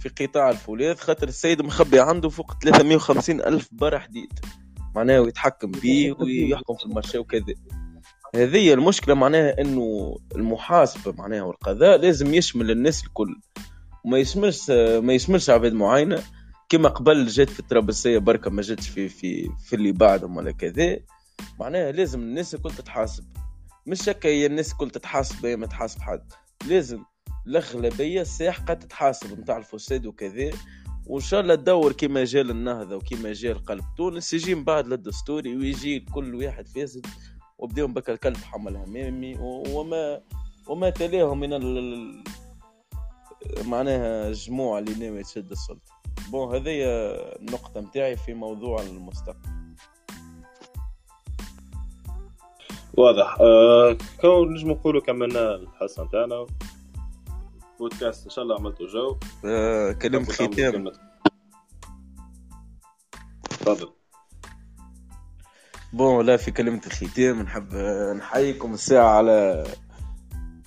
C: في قطاع الفولاذ خاطر السيد مخبي عنده فوق 350 ألف بار حديد. معناها ويتحكم بيه ويحكم في المارشي وكذا. هذه المشكلة معناها إنه المحاسبة معناها والقضاء لازم يشمل الناس الكل. وما يشملش ما يشملش عباد معينة. كما قبل جات في الترابلسيه بركة ما جاتش في في في اللي بعدهم ولا كذا. معناها لازم الناس الكل تتحاسب. مش هكا هي الناس الكل تتحاسب هي ما تحاسب حد. لازم الأغلبية الساحقه تتحاسب نتاع الفساد وكذا. وإن شاء الله تدور كيما جال النهضة وكيما جال قلب تونس يجي من بعد للدستوري ويجي كل واحد فاسد وبداهم بك الكلب حمل همامي وما وما تلاه من ال... معناها الجموع اللي ناوي تشد السلطة. بون هذه النقطة متاعي في موضوع المستقبل.
A: واضح. أه كون نجم نقولوا كملنا الحصه نتاعنا بودكاست إن شاء الله عملتوا جو.
C: آه كلمة ختام.
A: تفضل.
C: bon لا في كلمة الختام. نحب نحييكم الساعة على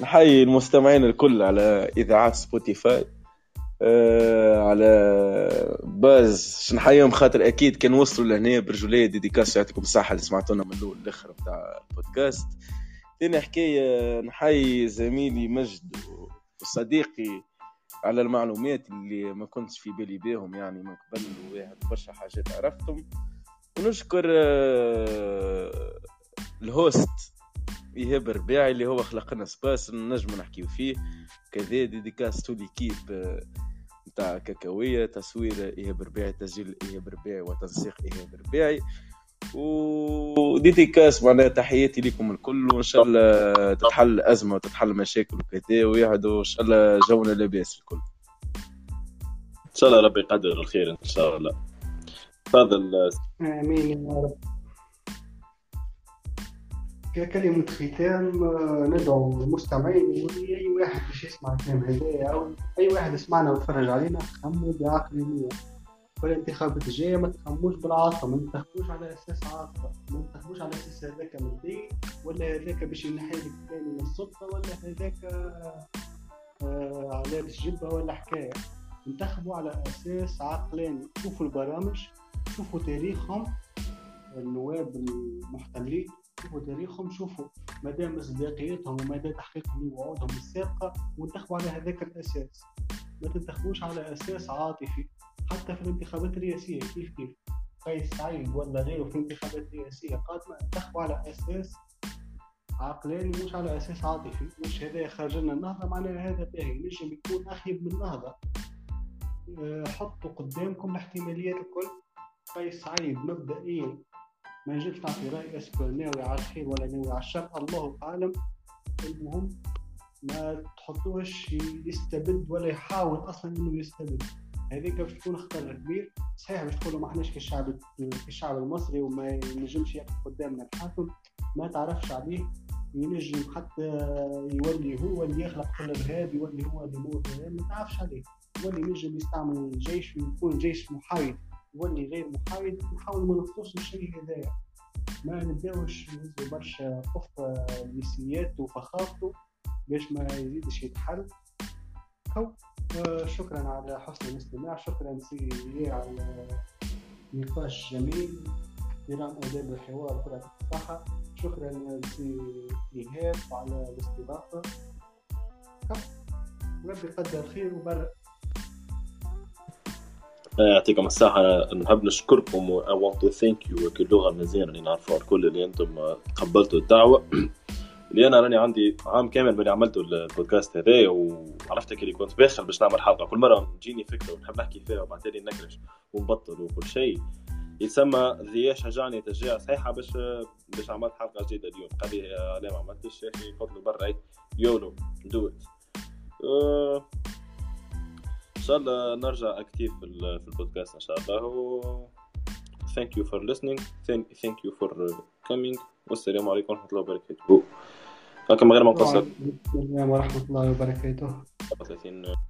C: نحيي المستمعين الكل على إذاعات سبوتيفاي آه على باز. نحييهم خاطر أكيد كان وصلوا لهنا برجولية dédicace يعطيكم الصحة اللي سمعتونا من الأول للآخر بتاع البودكاست. ثاني حكاية نحيي زميلي مجد وصديقي على المعلومات اللي ما كنتش في بالي بيهم يعني من قبل وواحد برشا حاجات عرفتهم ونشكر آه، ال host إيهاب رباعي اللي هو خلق لنا espace نجم نحكيو فيه. كذا dédicace toute l'équipe نتاع كاكاوية تصوير ايهاب رباعي تسجيل ايهاب رباعي وتنسيق ايهاب رباعي و dédicace معناها تحياتي لكم الكل وإن شاء الله تتحل الازمه وتتحل مشاكل وكذا ويعدوا إن شاء الله جونا لاباس الكل.
A: إن شاء الله ربي يقدر الخير إن شاء الله. تفضل.
B: آمين يا رب. ككلمة ختام آه، ندعو المستمعين وأي واحد باش يسمع الكلام هذايا أو أي واحد يسمعنا ويتفرج علينا خموا بعقلانية والانتخابات الجاية ما تخموش بالعاطفة ما تنتخبوش على أساس عاطفة ما تنتخبوش على أساس هذاك مادي ولا هذاك باش ينحي لك من السلطة ولا هذاك آه على لابس جبة ولا حكاية. انتخبوا على أساس عقلاني. شوفوا البرامج شوفوا تاريخهم. النواب المحتلين. شوفوا تاريخهم شوفوا مدى مصداقيتهم ومدى تحقيقهم لوعودهم السابقة وانتخبوا على هذاك الأساس. ما تنتخبوش على أساس عاطفي. حتى في الانتخابات الرئاسية كيف كيف؟ قيس سعيد ولا غيره في الانتخابات الرئاسية قادمة انتخبوا على أساس عقلاني مش على أساس عاطفي. مش هذا خرج لنا النهضة معناها هذا باهي. نجم يكون أخيب من النهضة. أه، حطوا قدامكم الاحتماليات الكل. قيس سعيد مبدئيا ما نجمش نعطي رأي اسكو ناوي على الخير ولا ناوي على الشر الله أعلم المهم ما تحطوش يستبد ولا يحاول أصلا إنه يستبد. هذيك باش تكون خطر كبير. صحيح باش تقولوا ما احناش كالشعب كالشعب المصري وما ينجمش يقف قدامنا الحاكم ما تعرفش عليه ينجم حتى يولي هو اللي يخلق كل الارهاب يولي هو اللي يموت ما تعرفش عليه. يولي ينجم يستعمل الجيش ويكون جيش محايد. يولي غير محايد نحاول ما نخطوش الشيء هذايا ما نبداوش نهزوا برشا قف نسياته وفخامته باش ما يزيدش يتحل. هو شكرا على حسن الاستماع. شكرا سي على نقاش جميل. احترام آداب الحوار وكرة الصحة. شكرا سي إيهاب على الاستضافة. ربي يقدر خير وبرق
A: يعطيكم الصحة أنا نحب نشكركم و I want to thank you كلغة مزيانة اللي نعرفوها الكل اللي أنتم تقبلتوا الدعوة. [CLEARS THROAT] اللي أنا راني عندي عام كامل من عملته البودكاست هذا وعرفتك اللي كنت باخر باش نعمل حلقة. كل مرة تجيني فكرة ونحب نحكي فيها وبعد تالي نكرش ونبطل وكل شيء. يتسمى ذي شجعني تشجيع صحيحة باش باش عملت حلقة جديدة اليوم. قال لي لا ما عملتش يا أخي؟ فضلوا برا. YOLO do it ان شاء الله نرجع actif في البودكاست إن شاء الله. و thank you for listening. Thank, you for coming. والسلام عليكم ورحمة الله وبركاته. هكا من غير ما نقصر
B: السلام ورحمة الله وبركاته.
A: 30